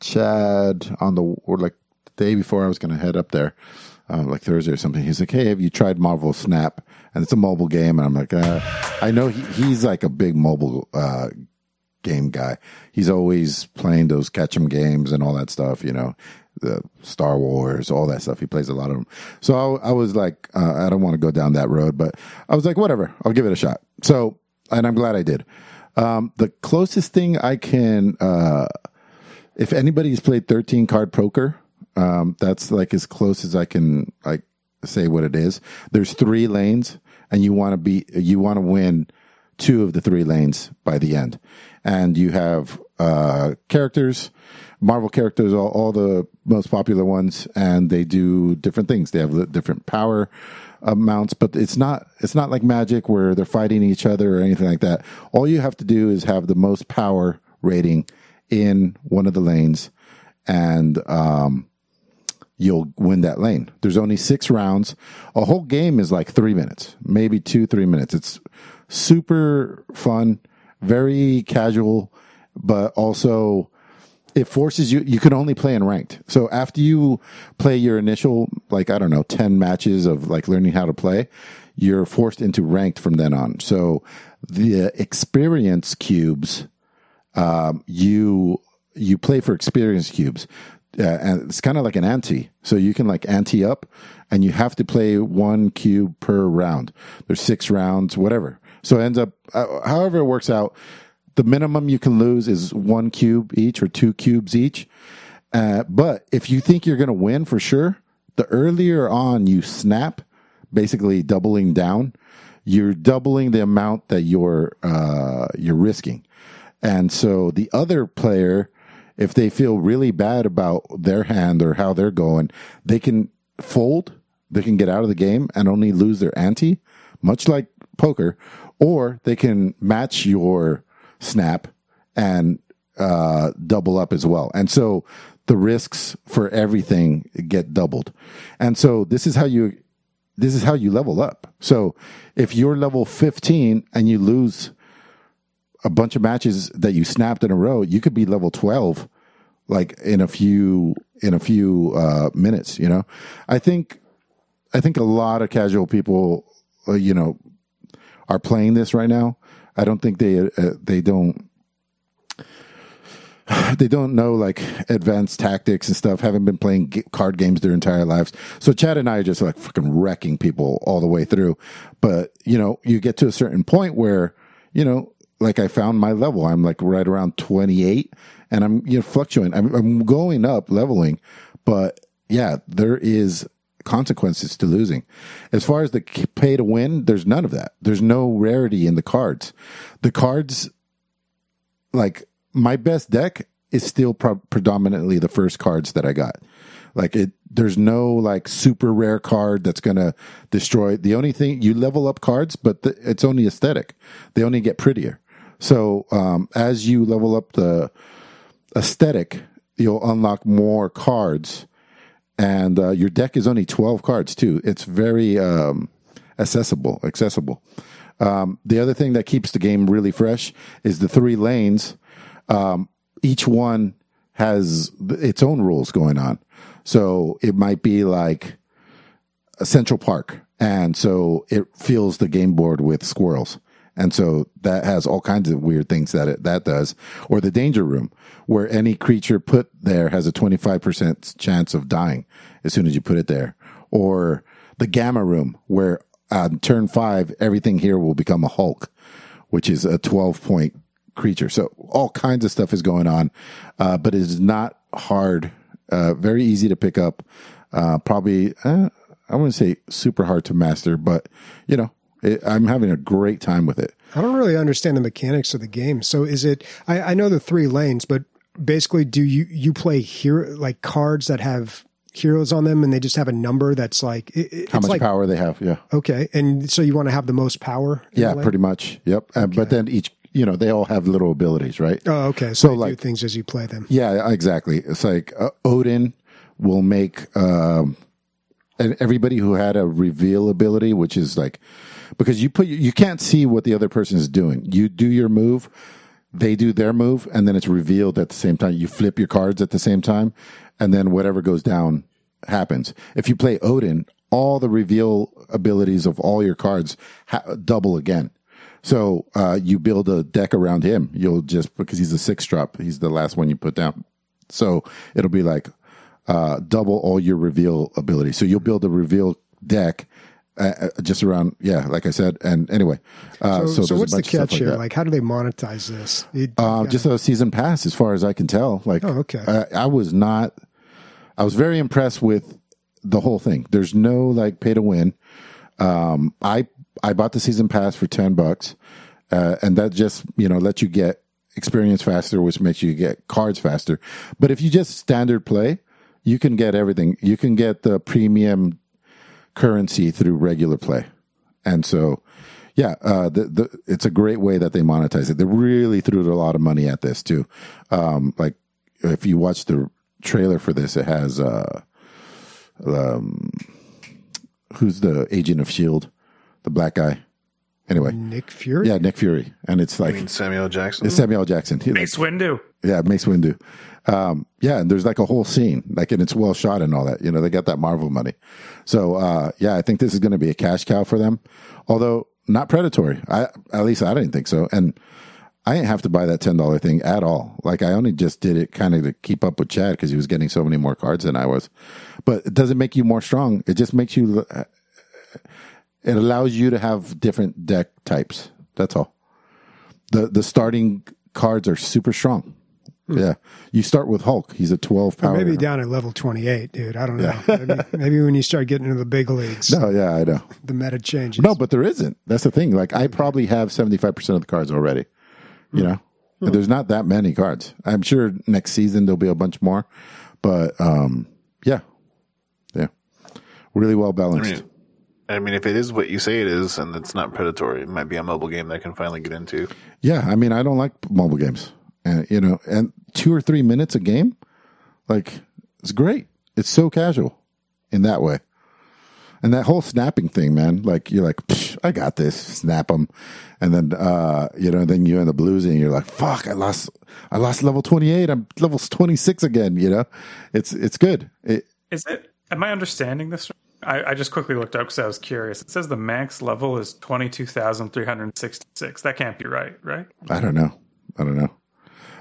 Chad on the or like the day before I was going to head up there, um, like Thursday or something. He's like, "Hey, have you tried Marvel Snap?" And it's a mobile game, and I'm like, uh, "I know he, he's like a big mobile uh, game guy. He's always playing those gacha games and all that stuff, you know, the Star Wars, all that stuff. He plays a lot of them. So I, I was like, uh, I don't want to go down that road, but I was like, whatever, I'll give it a shot. So, and I'm glad I did. Um, the closest thing I can, uh, if anybody's played 13 card poker, um, that's like as close as I can like say what it is. There's three lanes, and you want to be you want to win two of the three lanes by the end, and you have uh, characters, Marvel characters, all, all the most popular ones, and they do different things. They have different power amounts, but it's not it's not like Magic where they're fighting each other or anything like that. All you have to do is have the most power rating in one of the lanes, and um, you'll win that lane. There's only six rounds. A whole game is like three minutes, maybe two, three minutes. It's super fun, very casual, but also it forces you, you can only play in ranked. So after you play your initial, like, I don't know, 10 matches of like learning how to play, you're forced into ranked from then on. So the experience cubes, um, you, you play for experience cubes. Uh, and it's kind of like an ante. So you can like ante up and you have to play one cube per round. There's six rounds, whatever. So it ends up, uh, however it works out, the minimum you can lose is one cube each or two cubes each. Uh, but if you think you're going to win for sure, the earlier on you snap, basically doubling down, you're doubling the amount that you're uh, you're risking. And so the other player, if they feel really bad about their hand or how they're going, they can fold, they can get out of the game and only lose their ante, much like poker, or they can match your snap and uh, double up as well. And so the risks for everything get doubled. And so this is how you this is how you level up. So if you're level 15 and you lose a bunch of matches that you snapped in a row, you could be level 12 like in a few in a few uh, minutes, you know. I think I think a lot of casual people uh, you know are playing this right now, I don't think they uh, they don't they don't know like advanced tactics and stuff. Haven't been playing g- card games their entire lives. So Chad and I are just like fucking wrecking people all the way through. But you know, you get to a certain point where you know, like I found my level. I'm like right around 28, and I'm you know fluctuating. I'm, I'm going up, leveling, but yeah, there is consequences to losing. As far as the pay to win, there's none of that. There's no rarity in the cards. The cards, like my best deck, is still pro- predominantly the first cards that I got. Like it, there's no like super rare card that's gonna destroy. The only thing you level up cards, but the, it's only aesthetic. They only get prettier. So um, as you level up the aesthetic, you'll unlock more cards and uh, your deck is only 12 cards too. It's very um, accessible accessible. Um, the other thing that keeps the game really fresh is the three lanes. Um, each one has its own rules going on. So it might be like a central park. And so it fills the game board with squirrels and so that has all kinds of weird things that it that does. Or the danger room, where any creature put there has a 25% chance of dying as soon as you put it there. Or the gamma room, where on turn five, everything here will become a Hulk, which is a 12 point creature. So all kinds of stuff is going on, uh, but it is not hard, uh, very easy to pick up. Uh, probably, uh, I wouldn't say super hard to master, but you know, it, I'm having a great time with it. I don't really understand the mechanics of the game. So is it? I, I know the three lanes, but basically, do you you play here like cards that have heroes on them, and they just have a number that's like it, How much like, power they have? Yeah, Okay, and so you want to have the most power. yeah, pretty much. Yep. Uh, But then each, you know, they all have little abilities, right? Oh, okay. So, So, like- things as you play them. Yeah, exactly. It's like uh, Odin will make um, and everybody who had a reveal ability, which is like because you put you can't see what the other person is doing. You do your move, they do their move, and then it's revealed at the same time. You flip your cards at the same time, and then whatever goes down happens. If you play Odin, all the reveal abilities of all your cards ha- double again. So uh, you build a deck around him. You'll just because he's a six drop. He's the last one you put down. So it'll be like uh, double all your reveal abilities. So you'll build a reveal deck uh, uh, just around yeah, like I said. And anyway, uh, So, so, so, what's the bunch of stuff catch like here? that. Like, how do they monetize this? It, Um, just a season pass, as far as I can tell. Like, Oh, okay. I, I was not. I was very impressed with the whole thing. There's no like pay to win. Um, I I bought the season pass for ten bucks, uh, and that just you know lets you get experience faster, which makes you get cards faster. But if you just standard play, you can get everything. You can get the premium currency through regular play, and so yeah, uh, the, the, it's a great way that they monetize it. They really threw a lot of money at this too. Um, like if you watch the trailer for this, it has uh, um, who's the agent of Shield, the black guy. Anyway, Nick Fury. yeah, Nick Fury, and it's I like mean, Samuel Jackson. it's Samuel L. Jackson. He, like, Windu. Yeah, Mace Windu. Um, yeah, and there's like a whole scene, like, and it's well shot and all that. You know, they got that Marvel money. So, uh, yeah, I think this is going to be a cash cow for them. Although not predatory. I at least I didn't think so. And I didn't have to buy that ten dollar thing at all. Like I only just did it kind of to keep up with Chad because he was getting so many more cards than I was. But it doesn't make you more strong. It just makes you. It allows you to have different deck types. That's all. the The starting cards are super strong. Hmm. Yeah, you start with Hulk. He's a twelve Or power. maybe down at level 28, dude. I don't know. Maybe, maybe when you start getting into the big leagues, No, yeah, I know. the meta changes. No, but there isn't. That's the thing. Like I probably have seventy five percent of the cards already. You hmm. know, And hmm. there's not that many cards. I'm sure next season there'll be a bunch more, but um, yeah, yeah, really well I balanced. mean, I mean, if it is what you say it is, and it's not predatory, it might be a mobile game that I can finally get into. Yeah, I mean, I don't like mobile games, and you know, and two or three minutes a game, like it's great. It's so casual in that way, and that whole snapping thing, man. Like you're like, "Psh, I got this, snap them, and then uh, you know, then you end up losing. And you're like, fuck, I lost, I lost level twenty eight. I'm level twenty six again. You know, it's it's good. It, Is it? Am I understanding this? I, I just quickly looked up because I was curious. It says the max level is twenty two thousand three hundred sixty six. That can't be right, right? I don't know. I don't know.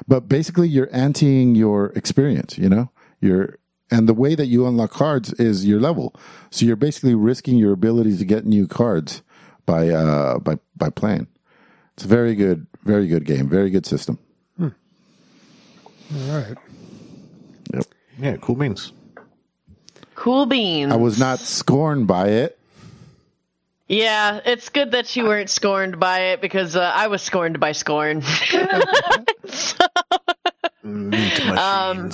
But basically, you're anteing your experience. You know, you're and the way that you unlock cards is your level. So you're basically risking your ability to get new cards by uh by by playing. It's a very good, very good game. Very good system. All right. Yep. Yeah, cool beans. Cool beans. I was not scorned by it. Yeah, it's good that you weren't scorned by it because uh, I was scorned by scorn. Meat Um,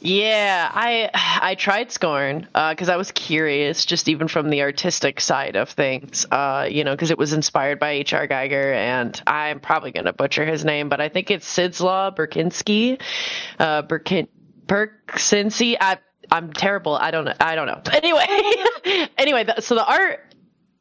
yeah, I I tried scorn because I was curious, just even from the artistic side of things. Uh, you know, because it was inspired by H.R. Giger, and I'm probably gonna butcher his name, but I think it's Sidslaw Berkinski, uh, Berkin Berksinski. I I'm terrible. I don't know. I don't know. Anyway, anyway, th- so the art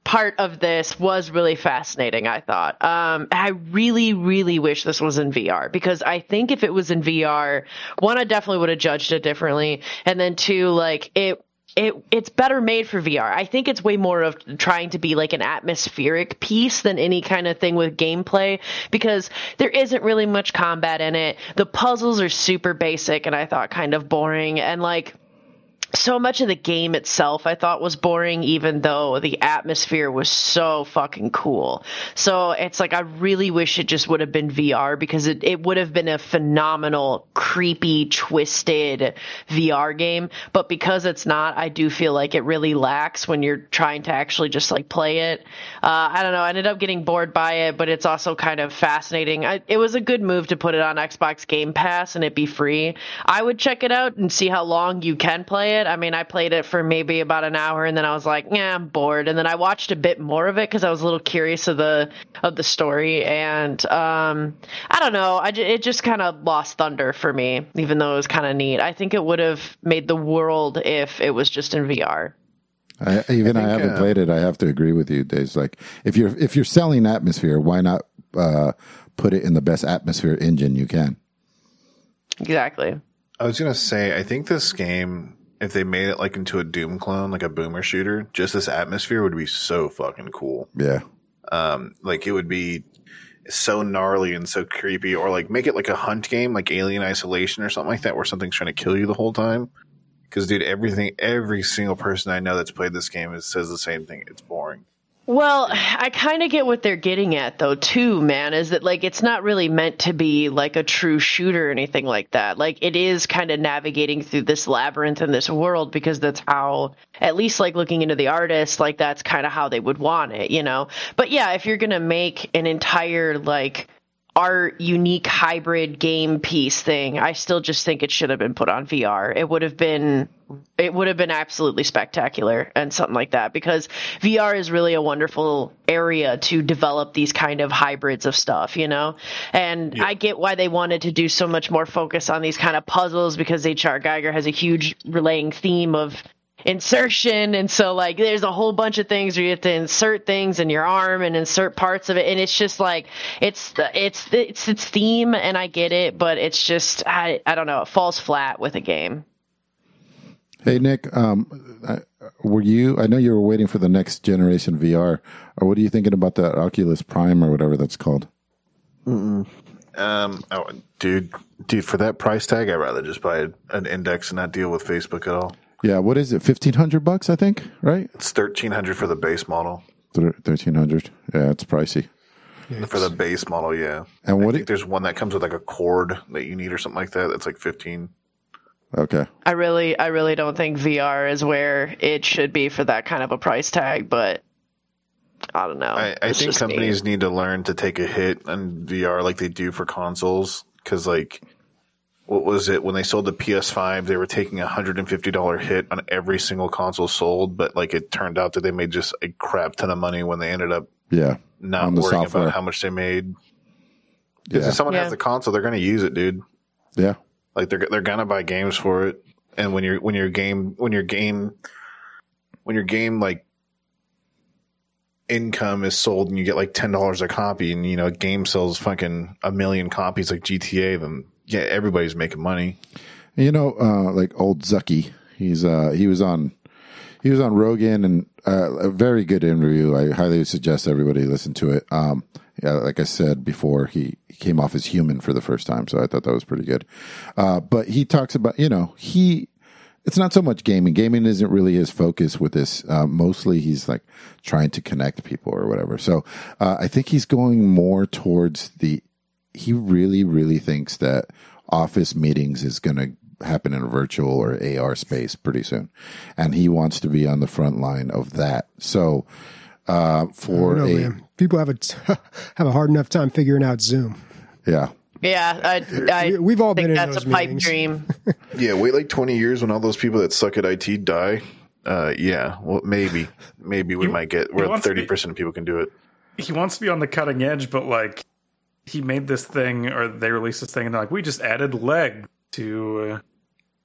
part of this was really fascinating i thought um, i really really wish this was in vr because i think if it was in vr one i definitely would have judged it differently and then two like it it it's better made for VR. I think it's way more of trying to be like an atmospheric piece than any kind of thing with gameplay because there isn't really much combat in it. The puzzles are super basic and I thought kind of boring and like so much of the game itself I thought was boring, even though the atmosphere was so fucking cool. So it's like I really wish it just would have been VR because it, it would have been a phenomenal, creepy, twisted VR game. But because it's not, I do feel like it really lacks when you're trying to actually just like play it. Uh, I don't know. I ended up getting bored by it, but it's also kind of fascinating. I, it was a good move to put it on Xbox Game Pass and it be free. I would check it out and see how long you can play it. I mean, I played it for maybe about an hour, and then I was like, "Yeah, I'm bored." And then I watched a bit more of it because I was a little curious of the of the story, and um, I don't know, I it just kind of lost thunder for me, even though it was kind of neat. I think it would have made the world if it was just in VR. I, even I, think, haven't uh, played it. I have to agree with you, Dave's like if you're if you're selling atmosphere, why not uh, put it in the best atmosphere engine you can? Exactly. I was gonna say, I think this game, if they made it like into a Doom clone, like a boomer shooter, just this atmosphere would be so fucking cool. Yeah, Um, like it would be so gnarly and so creepy, or like make it like a hunt game, like Alien Isolation or something like that, where something's trying to kill you the whole time. Because, dude, everything, every single person I know that's played this game is, says the same thing. It's boring. Well, I kind of get what they're getting at, though, too, man. Is that like it's not really meant to be like a true shooter or anything like that. Like it is kind of navigating through this labyrinth in this world because that's how, at least like looking into the artist, like that's kind of how they would want it, you know? But yeah, if you're going to make an entire like art unique hybrid game piece thing, I still just think it should have been put on VR. It would have been it would have been absolutely spectacular and something like that because VR is really a wonderful area to develop these kind of hybrids of stuff, you know? And I get why they wanted to do so much more focus on these kind of puzzles because H.R. Giger has a huge relaying theme of insertion and so like there's a whole bunch of things where you have to insert things in your arm and insert parts of it and it's just like it's the it's it's its theme and I get it but it's just I I don't know it falls flat with a game. Hey Nick, um, I- were you? I know you were waiting for the next generation VR, or what are you thinking about that Oculus Prime or whatever that's called? Um, oh, dude, dude, for that price tag, I'd rather just buy an index and not deal with Facebook at all. Yeah, what is it? Fifteen hundred bucks, I think. Right, It's thirteen hundred for the base model. thirteen hundred. Yeah, it's pricey. For the base model, yeah. And I what? think It, there's one that comes with like a cord that you need or something like that. That's like fifteen. okay, I really, I really don't think VR is where it should be for that kind of a price tag, but I don't know. I, I think just me. companies need to learn to take a hit on VR like they do for consoles. Because like, what was it when they sold the PS5? They were taking a hundred and fifty dollar hit on every single console sold, but like it turned out that they made just a crap ton of money when they ended up yeah, not worrying software. about how much they made. Because yeah, if someone Yeah. has the console, they're going to use it, dude. yeah. Like they're they're gonna buy games for it, and when your when your game when your game when your game like income is sold and you get like ten dollars a copy, and you know a game sells fucking a million copies like GTA, then yeah, everybody's making money. You know, uh, like old Zucky. He's uh, he was on. he was on Rogan and uh, a very good interview. I highly suggest everybody listen to it. Um, yeah, like I said before, he, he came off as human for the first time, so I thought that was pretty good. Uh, but he talks about, you know, he it's not so much gaming. Gaming isn't really his focus with this. Uh, mostly, he's like trying to connect people or whatever. So uh, I think he's going more towards the. He really, really thinks that office meetings is going to happen in a virtual or AR space pretty soon, and he wants to be on the front line of that. So uh, for know, a. People have a t- have a hard enough time figuring out Zoom. yeah, Yeah, I, I We- we've all think been in that's those a pipe meetings. dream. Yeah, wait like 20 years when all those people that suck at IT die. Uh, yeah, well, maybe, maybe we He- might get where wants to be- 30% of people can do it. he wants to be on the cutting edge, but like he made this thing or they released this thing and they're like, we just added leg to uh,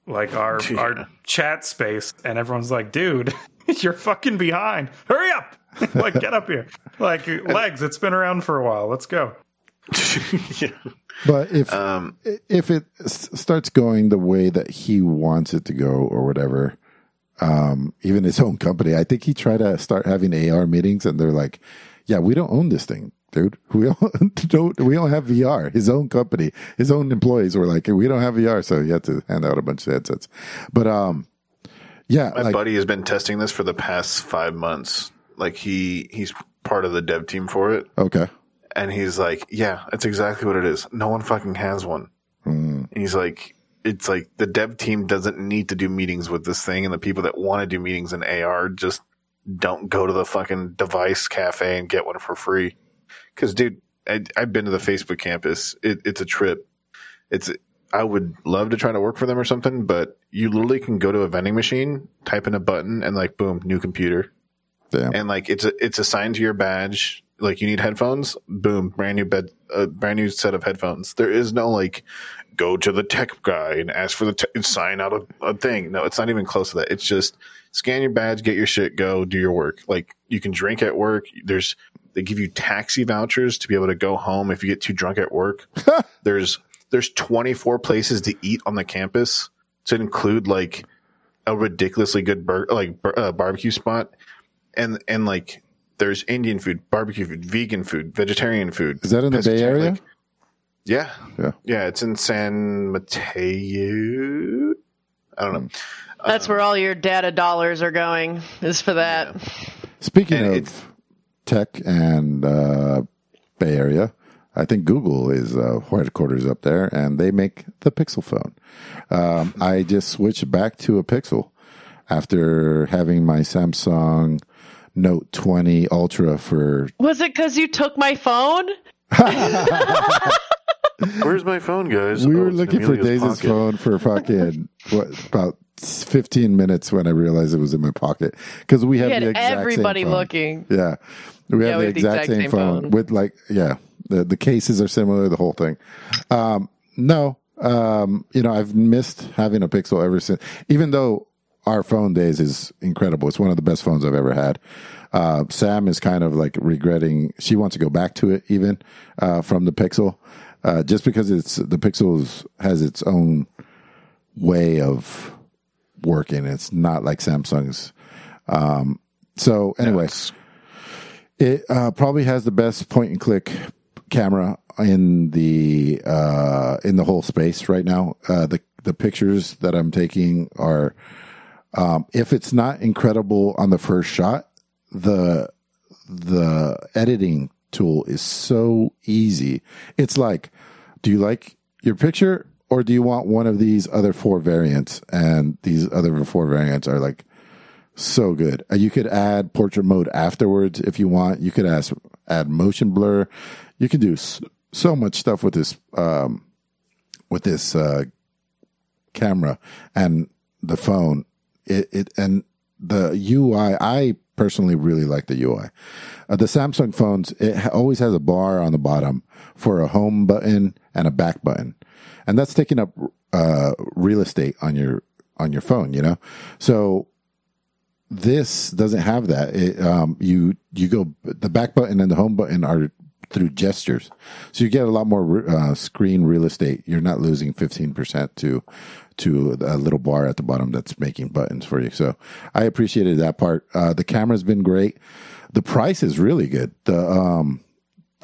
like our Yeah. our chat space, and everyone's like, dude, you're fucking behind. Hurry up! like get up here. Like legs, it's been around for a while. Let's go. yeah. but if Um, if it s- starts going the way that he wants it to go or whatever um even his own company i think he tried to start having ar meetings and they're like yeah we don't own this thing dude we don't, don't we don't have vr his own company his own employees were like we don't have vr so he had to hand out a bunch of headsets but um yeah my like buddy has been testing this for the past five months. Like he he's part of the dev team for it, okay and he's like, "Yeah, that's exactly what it is. No one fucking has one." Mm. And he's like, "It's like the dev team doesn't need to do meetings with this thing, and the people that want to do meetings in AR just don't go to the fucking device cafe and get one for free." Because, dude, I, I've been to the Facebook campus. It, it's a trip. It's I would love to try to work for them or something, but you literally can go to a vending machine, type in a button, and like, boom, new computer damn and like it's a, it's assigned to your badge. Like you need headphones, boom, brand new bed, a brand new set of headphones. There is no like go to the tech guy and ask for the te- sign out a, a thing. No, it's not even close to that. It's just scan your badge, get your shit, go do your work. Like you can drink at work. There's they give you taxi vouchers to be able to go home if you get too drunk at work. there's there's 24 places to eat on the campus to include like a ridiculously good bur- like bur- uh, barbecue spot and and like there's Indian food, barbecue food, vegan food, vegetarian food. Is that in the Bay Area? like- yeah, Yeah. yeah. It's in San Mateo. I don't know. That's where all your data dollars are going. Is for that. Speaking And of it's- tech and uh, Bay Area, I think Google is uh, headquarters up there, and they make the Pixel phone. Um, I just switched back to a Pixel after having my Samsung Note 20 Ultra for. Was it because you took my phone? Where's my phone, guys? We Oh, were looking for Emilio's Daisy's pocket. phone for fucking what about 15 minutes when I realized it was in my pocket because we have You had the exact everybody same phone. looking. Yeah. We Yeah, have we the have the exact, exact same, same phone, phone. with like yeah, the the cases are similar, the whole thing. Um no. Um you know, I've missed having a Pixel ever since even though our phone days is incredible. It's one of the best phones I've ever had. Uh, Sam is kind of like regretting. She wants to go back to it even uh, from the Pixel, uh, just because it's the Pixel has its own way of working. It's not like Samsung's. Um, so anyway, It's- it uh, probably has the best point and click camera in the uh, in the whole space right now. Uh, the the pictures that I'm taking are, um, if it's not incredible on the first shot, the the editing tool is so easy. It's like, do you like your picture or do you want one of these other four variants? And these other four variants are like so good. Uh, You could add portrait mode afterwards if you want. You could add, add motion blur. You can do so much stuff with this um, with this uh, camera and the phone. It, it and the UI. I personally really like the UI. Uh, the Samsung phones it always has a bar on the bottom for a home button and a back button, and that's taking up uh, real estate on your on your phone. You know, so this doesn't have that. It, um, you you go the back button and the home button are through gestures, so you get a lot more uh, screen real estate. You're not losing fifteen percent to to a little bar at the bottom that's making buttons for you. So I appreciated that part. Uh, the camera's been great. The price is really good. The um,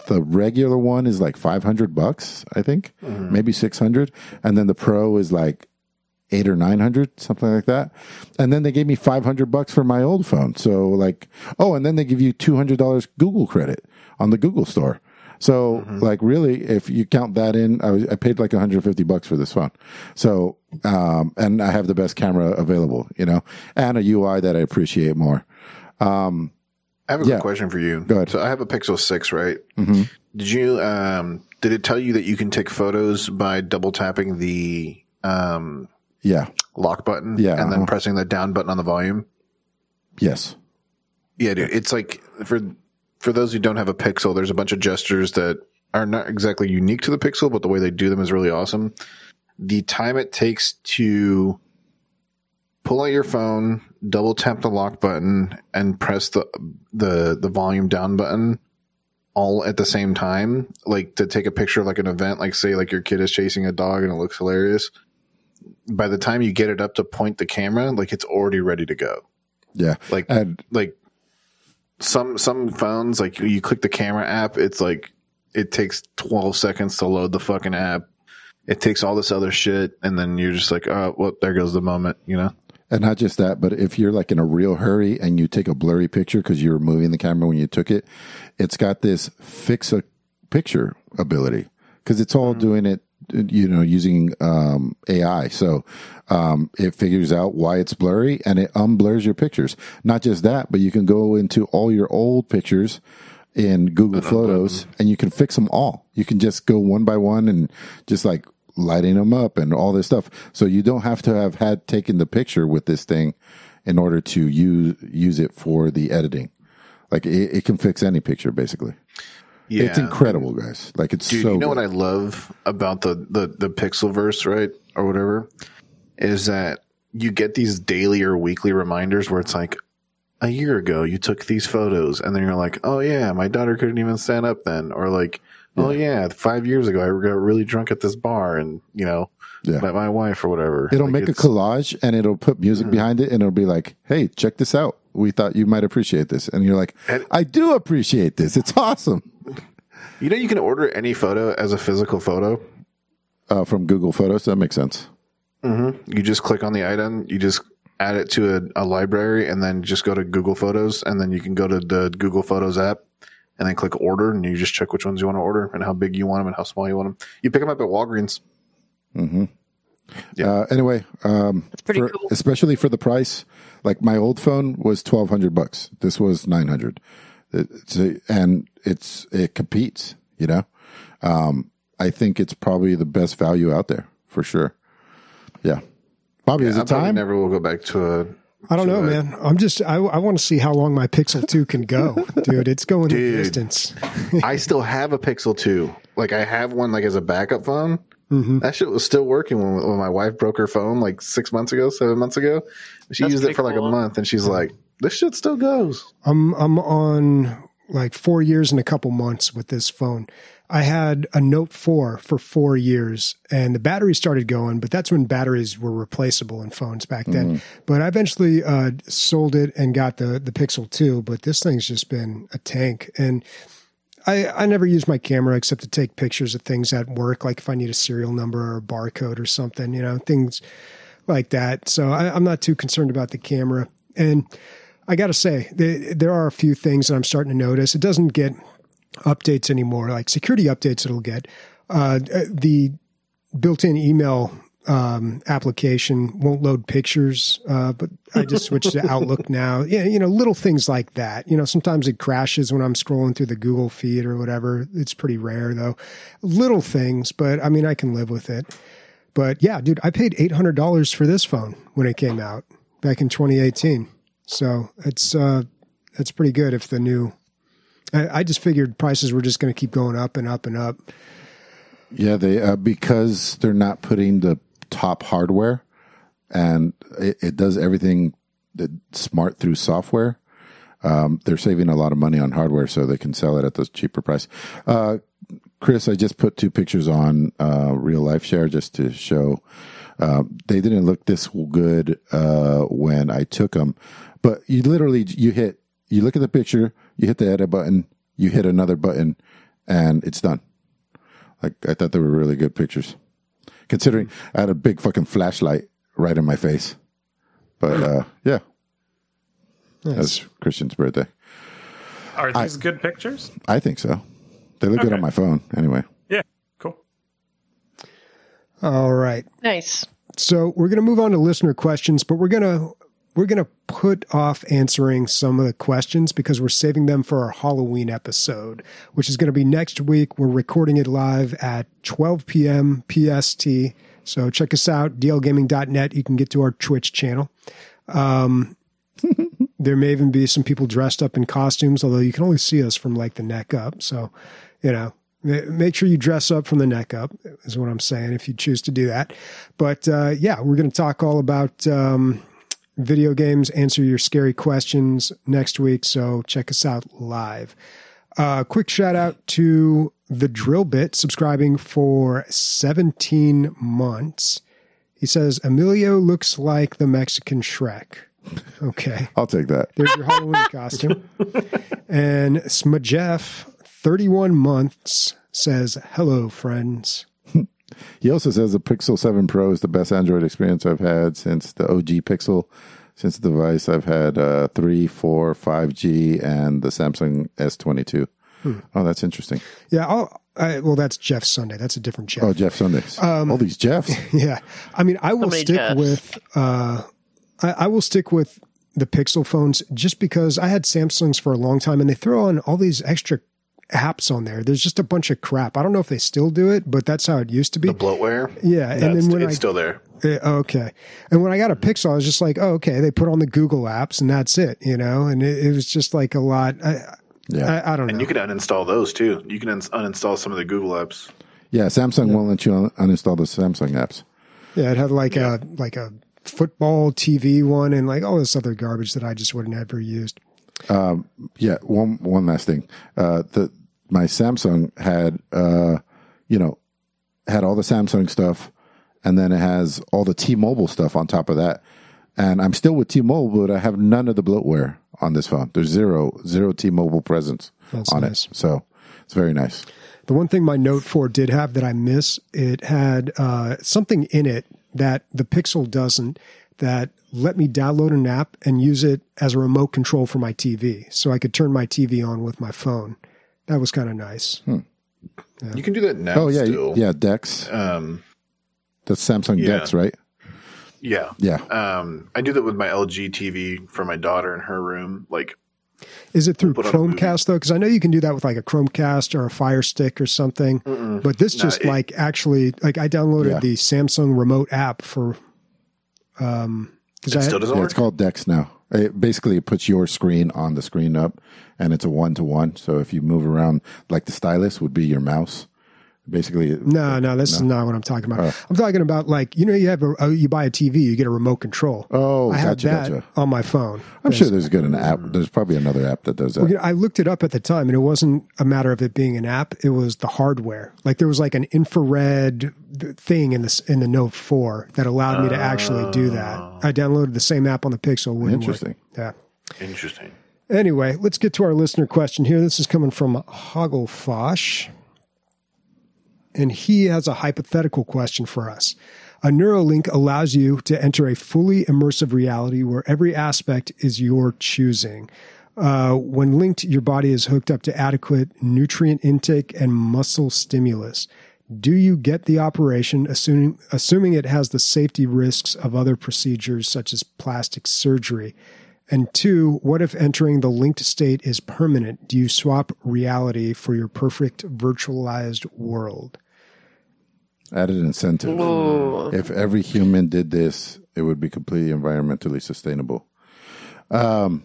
the regular one is like 500 bucks, I think, maybe 600. And then the pro is like eight or 900, something like that. And then they gave me 500 bucks for my old phone. So like, oh, and then they give you $200 Google credit on the Google store. So like really, if you count that in, I, was, I paid like 150 bucks for this phone. So, um, and I have the best camera available, you know, and a UI that I appreciate more. Um, I have a Yeah. question for you. Go ahead. So I have a Pixel Six, right? Mhm. Did you um did it tell you that you can take photos by double tapping the um yeah. lock button Yeah, and then uh-huh. pressing the down button on the volume? Yes. Yeah, dude. It's like for for those who don't have a Pixel, there's a bunch of gestures that are not exactly unique to the Pixel, but the way they do them is really awesome. The time it takes to pull out your phone, double tap the lock button, and press the the the volume down button all at the same time, like to take a picture of like an event, like say like your kid is chasing a dog and it looks hilarious. By the time you get it up to point the camera, like it's already ready to go. Yeah. Like And like some some phones like you click the camera app it's like it takes 12 seconds to load the fucking app it takes all this other shit and then you're just like oh well there goes the moment you know And not just that, but if you're like in a real hurry and you take a blurry picture because you were moving the camera when you took it, it's got this fix a picture ability because it's all mm-hmm. doing it, you know, using um, AI. So um, it figures out why it's blurry and it unblurs your pictures. Not just that, but you can go into all your old pictures in Google Photos and you can fix them all. You can just go one by one and just like lighting them up and all this stuff. So you don't have to have had taken the picture with this thing in order to use use it for the editing. Like it, it can fix any picture basically. Yeah It's incredible, guys. Like it's dude so you know good. what i love about the the the pixelverse right or whatever is that you get these daily or weekly reminders where it's like a year ago you took these photos and then you're like oh yeah my daughter couldn't even stand up then or like oh yeah five years ago i got really drunk at this bar and you know Yeah. met my wife or whatever It'll Like, make a Mm-hmm. collage and it'll put music behind it and it'll be like, "Hey, check this out. We thought you might appreciate this." And you're like, And- "I do appreciate this. It's awesome." You know you can order any photo as a physical photo Uh, from Google Photos, that makes sense. mm-hmm. you just click on the item you just add it to a, a library and then just go to google photos and then you can go to the google photos app and then click order and you just check which ones you want to order and how big you want them and how small you want them you pick them up at walgreens Yeah. Uh, anyway, um, for- cool. especially for the price. Like my old phone was twelve hundred bucks. This was nine hundred, and it's it competes. You know, um, I think it's probably the best value out there for sure. Yeah, Bobby, is I it probably time? never will go back to a I don't know, So, man. I'm just I, I want to see how long my Pixel 2 can go, dude. It's going the distance. I still have a Pixel 2. Like I have one like as a backup phone. Mm-hmm. That shit was still working when, when my wife broke her phone like six months ago, seven months ago. She That's used it pretty for like a month and she's like, this shit still goes. I'm I'm on like four years and a couple months with this phone. I had a Note 4 for four years and the battery started going, but that's when batteries were replaceable in phones back then. But I eventually uh, sold it and got the, the Pixel 2, but this thing's just been a tank. And I, I never use my camera except to take pictures of things at work, like if I need a serial number or a barcode or something, you know, things like that. So I, I'm not too concerned about the camera. And I got to say, there, there are a few things that I'm starting to notice. It doesn't get updates anymore, like security updates it'll get. Uh, the built in email um, application won't load pictures, uh, but I just switched to Outlook now. Yeah, you know, little things like that. You know, sometimes it crashes when I'm scrolling through the Google feed or whatever. It's pretty rare though. Little things, but I mean, I can live with it. But yeah, dude, I paid eight hundred dollars for this phone when it came out back in 2018. So it's uh, it's pretty good. If the new, I, I just figured prices were just going to keep going up and up and up. Yeah, they uh, because they're not putting the top hardware, and it, it does everything that smart through software. Um, they're saving a lot of money on hardware, so they can sell it at the cheaper price. Uh, Chris, I just put two pictures on uh, real life share just to show Um, they didn't look this good uh, when I took them, but you literally you hit you look at the picture, you hit the edit button, you hit another button, and it's done. Like I thought they were really good pictures, considering I had a big fucking flashlight right in my face. But uh, yeah, that's Christian's birthday. Are these good pictures? I think so. They look good on my phone anyway. Yeah, cool. All right. Nice. So we're going to move on to listener questions, but we're going to we're going to put off answering some of the questions because we're saving them for our Halloween episode, which is going to be next week. We're recording it live at 12 p.m. PST. So check us out, dlgaming.net. You can get to our Twitch channel. Um, there may even be some people dressed up in costumes, although you can only see us from like the neck up. So, you know, make sure you dress up from the neck up is what I'm saying if you choose to do that. But uh, yeah, we're going to talk all about um, video games, answer your scary questions next week. So check us out live. Uh, quick shout out to the Drill Bit subscribing for 17 months. He says Emilio looks like the Mexican Shrek. Okay. I'll take that. There's your Halloween costume. And Smajeff, 31 months, says, Hello, friends. He also says the Pixel 7 Pro is the best Android experience I've had since the OG Pixel. Since the device, I've had uh, 3, 4, 5G, and the Samsung S22. Oh, that's interesting. Yeah, I'll, I, well, that's Jeff Sunday. That's a different Jeff. Oh, Jeff Sundays. All these Jeffs. Yeah. I mean, I will many stick Jeffs? with, uh, I, I will stick with the Pixel phones just because I had Samsungs for a long time and they throw on all these extra apps on there. There's just a bunch of crap. I don't know if they still do it, but that's how it used to be. The bloatware. Yeah, and it's, then when it's I still there. Uh, okay. And when I got a Pixel, I was just like, oh, okay, they put on the Google apps and that's it, you know? And it, it was just like a lot. I, Yeah. I, I don't know. And you can uninstall those too. You can un- uninstall some of the Google apps. Yeah, Samsung won't let you un- uninstall the Samsung apps. yeah, it had like a, like a football TV one and like all this other garbage that I just wouldn't ever used. Yeah, one one last thing. Uh, the my Samsung had uh, you know had all the Samsung stuff, and then it has all the T-Mobile stuff on top of that. And I'm still with T-Mobile, but I have none of the bloatware on this phone. There's zero zero T-Mobile presence That's on nice. it, so it's very nice. The one thing my Note 4 did have that I miss, it had uh, something in it that the Pixel doesn't that let me download an app and use it as a remote control for my TV. So I could turn my TV on with my phone. That was kind of nice. You can do that now. Oh yeah, still. yeah, Dex. Um, That's Samsung yeah. Dex, right? yeah. Yeah. Um, I do that with my LG TV for my daughter in her room. Like, Is it through Put on a movie. Chromecast though? Because I know you can do that with like a Chromecast or a Fire Stick or something. But this No, just it- like actually like I downloaded Yeah. the Samsung remote app for um because it I still doesn't Yeah, work. it's called Dex now. It basically it puts your screen on the screen up, and it's a one to one. So if you move around, like the stylus would be your mouse. Basically, No, no, this is not what I'm talking about. I'm talking about like you know you have a, uh, you buy a TV, you get a remote control. Oh, I had gotcha, that gotcha. on my phone. I'm sure there's good an app. There's probably another app that does that. You know, I looked it up at the time, and it wasn't a matter of it being an app. It was the hardware. Like there was like an infrared thing in this in the Note Four that allowed me to actually do that. I downloaded the same app on the Pixel. Wouldn't work. Interesting. Yeah. Interesting. Anyway, let's get to our listener question here. This is coming from Hogglefosh. And he has a hypothetical question for us. A Neuralink allows you to enter a fully immersive reality where every aspect is your choosing. Uh, when linked, your body is hooked up to adequate nutrient intake and muscle stimulus. Do you get the operation, assuming, assuming it has the safety risks of other procedures such as plastic surgery? And two, what if entering the linked state is permanent? Do you swap reality for your perfect virtualized world? Added incentive. If every human did this, it would be completely environmentally sustainable. Um,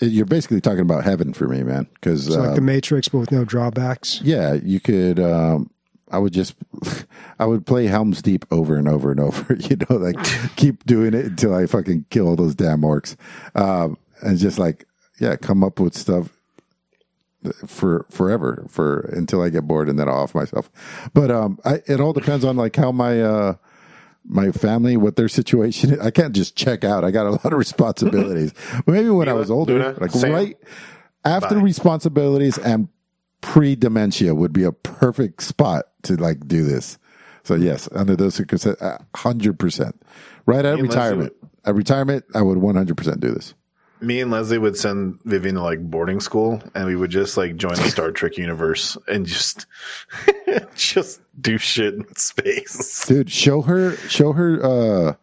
you're basically talking about heaven for me, man. Because It's like the Matrix, but with no drawbacks. yeah, you could. Um, I would just, I would play Helm's Deep over and over and over. You know, like keep doing it until I fucking kill all those damn orcs, um, and just like yeah, come up with stuff for forever for until I get bored and then I'll off myself. But um, I, it all depends on like how my uh my family, what their situation is. I can't just check out. I got a lot of responsibilities. Maybe when I was older, Luna, like Sam. right after Bye. responsibilities and pre dementia would be a perfect spot to like do this. So yes, under those circumstances, hundred percent. Right at Me and Leslie retirement, at retirement, I would one hundred percent do this. Me and Leslie would send Vivian to like boarding school, and we would just like join the Star Trek universe and just just do shit in space. Dude, show her, show her, uh,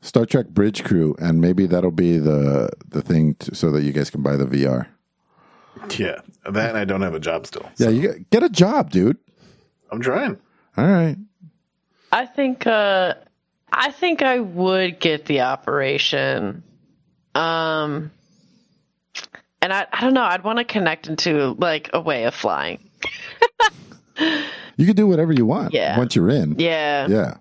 Star Trek Bridge Crew, and maybe that'll be the the thing to, so that you guys can buy the VR. Yeah, that and I don't have a job still. Yeah, you get, get a job, dude. I'm trying. All right. I think uh I think I would get the operation. Um and I I don't know, I'd want to connect into like a way of flying. You can do whatever you want. Yeah. Once you're in. Yeah. Yeah.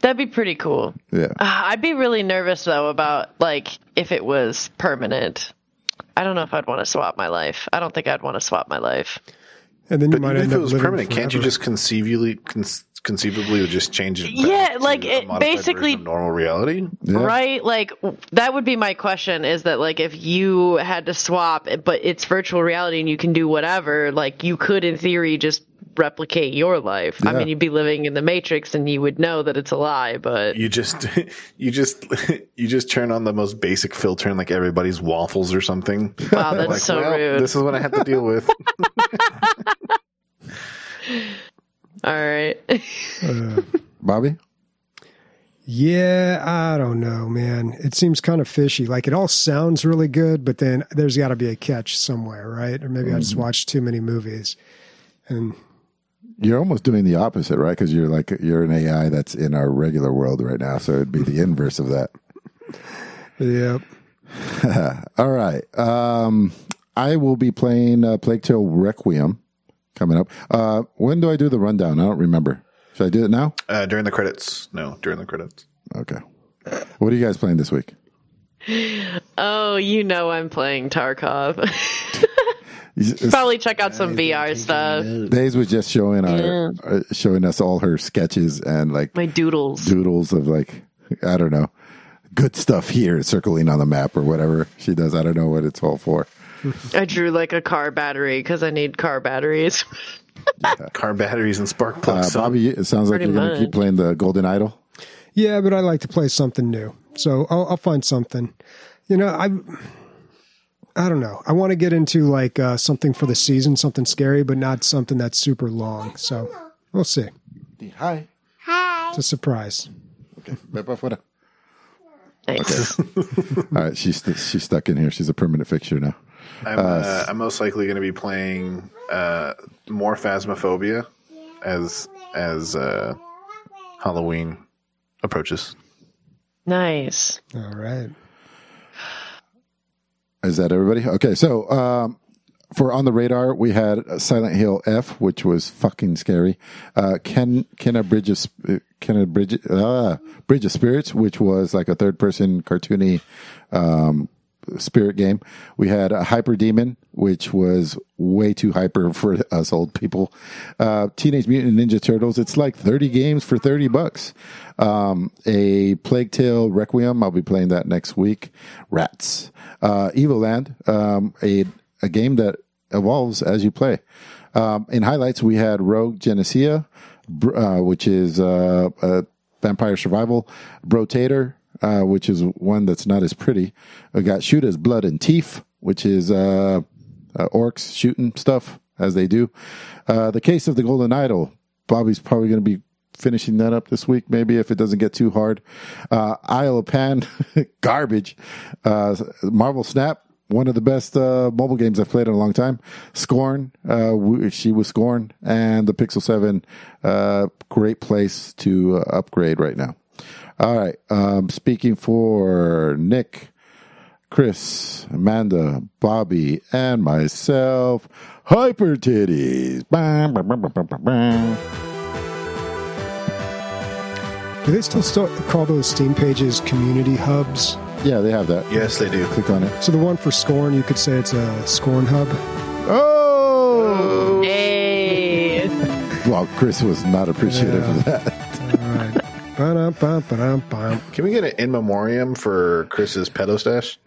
That'd be pretty cool. Yeah. Uh, I'd be really nervous though about like if it was permanent. I don't know if I'd want to swap my life. I don't think I'd want to swap my life. And then you But might even end if it up was living permanent, can't you just conceivably con- conceivably would just change it? back Yeah, like, a it modified basically- of normal reality. Yeah. Right? Like that would be my question is that like if you had to swap eh, but it's virtual reality and you can do whatever, like you could in theory just replicate your life. I mean, you'd be living in the matrix and you would know that it's a lie, but You just you just you just turn on the most basic filter in like everybody's waffles or something. wow, that's like, so well, rude. this is what I have to deal with. All right. Bobby? Yeah, I don't know, man. It seems kind of fishy. Like it all sounds really good, but then there's got to be a catch somewhere, right? Or maybe I just watched too many movies. And You're almost doing the opposite, right? Because you're like you're an AI that's in our regular world right now, so it'd be the inverse of that. Yep. All right. Um, I will be playing uh, Plague Tale Requiem coming up. Uh, when do I do the rundown? I don't remember. Should I do it now? Uh, during the credits, no, during the credits. Okay. What are you guys playing this week? oh, you know I'm playing Tarkov. It's- Probably check out some VR stuff. Days was just showing our uh, showing us all her sketches and like My doodles. doodles of like I don't know good stuff here circling on the map or whatever she does. I don't know what it's all for. I drew like a car battery because I need car batteries. Car batteries and spark Uh, plugs. son. Bobby, it sounds like you're going to keep playing the Golden Idol. yeah, but I like to play something new, so I'll, I'll find something. You know, I, I don't know. I want to get into like uh, something for the season, something scary, but not something that's super long. So we'll see. Hi. Hi. It's a surprise. Okay. Ve pa afuera. Thanks. All right, she's st- she's stuck in here. She's a permanent fixture now. I'm, uh, I'm most likely going to be playing uh, more Phasmophobia as as uh, Halloween approaches. Nice. All right. Is that everybody? Okay, so um, for on the radar, we had Silent Hill F, which was fucking scary. Uh, Ken Kena Bridge of Sp- Kena Bridge uh, Bridge of Spirits, which was like a third person cartoony um, spirit game. We had a Hyper Demon, which was way too hyper for us old people. Uh, Teenage Mutant Ninja Turtles. It's like thirty games for thirty bucks. Um, a Plague Tale Requiem. I'll be playing that next week. Rats. Uh, Evoland. Um, a a game that evolves as you play. Um, in highlights, we had Rogue Genesia, uh, which is uh, vampire survival. Brotator, uh, which is one that's not as pretty. We got Shootas Blood and Teeth, which is uh, uh, orcs shooting stuff as they do. Uh, the Case of the Golden Idol. Bobby's probably going to be finishing that up this week, maybe if it doesn't get too hard. Uh, Isle of Pan, garbage. Uh, Marvel Snap, one of the best uh, mobile games I've played in a long time. Scorn, uh, she was Scorn, and the Pixel 7, uh, great place to upgrade right now. All right. Um, speaking for Nick, Chris, Amanda, Bobby, and myself, Hyper Titties. Bam, bam, bam, bam, bam, bam, bam. Do they still, still call those Steam pages community hubs? Yeah, they have that. Yes, they do. Click on it. So the one for Scorn, you could say it's a Scorn hub. Oh! Hey. Well, Chris was not appreciative of that. Can we get an in memoriam for Chris's pedo stash?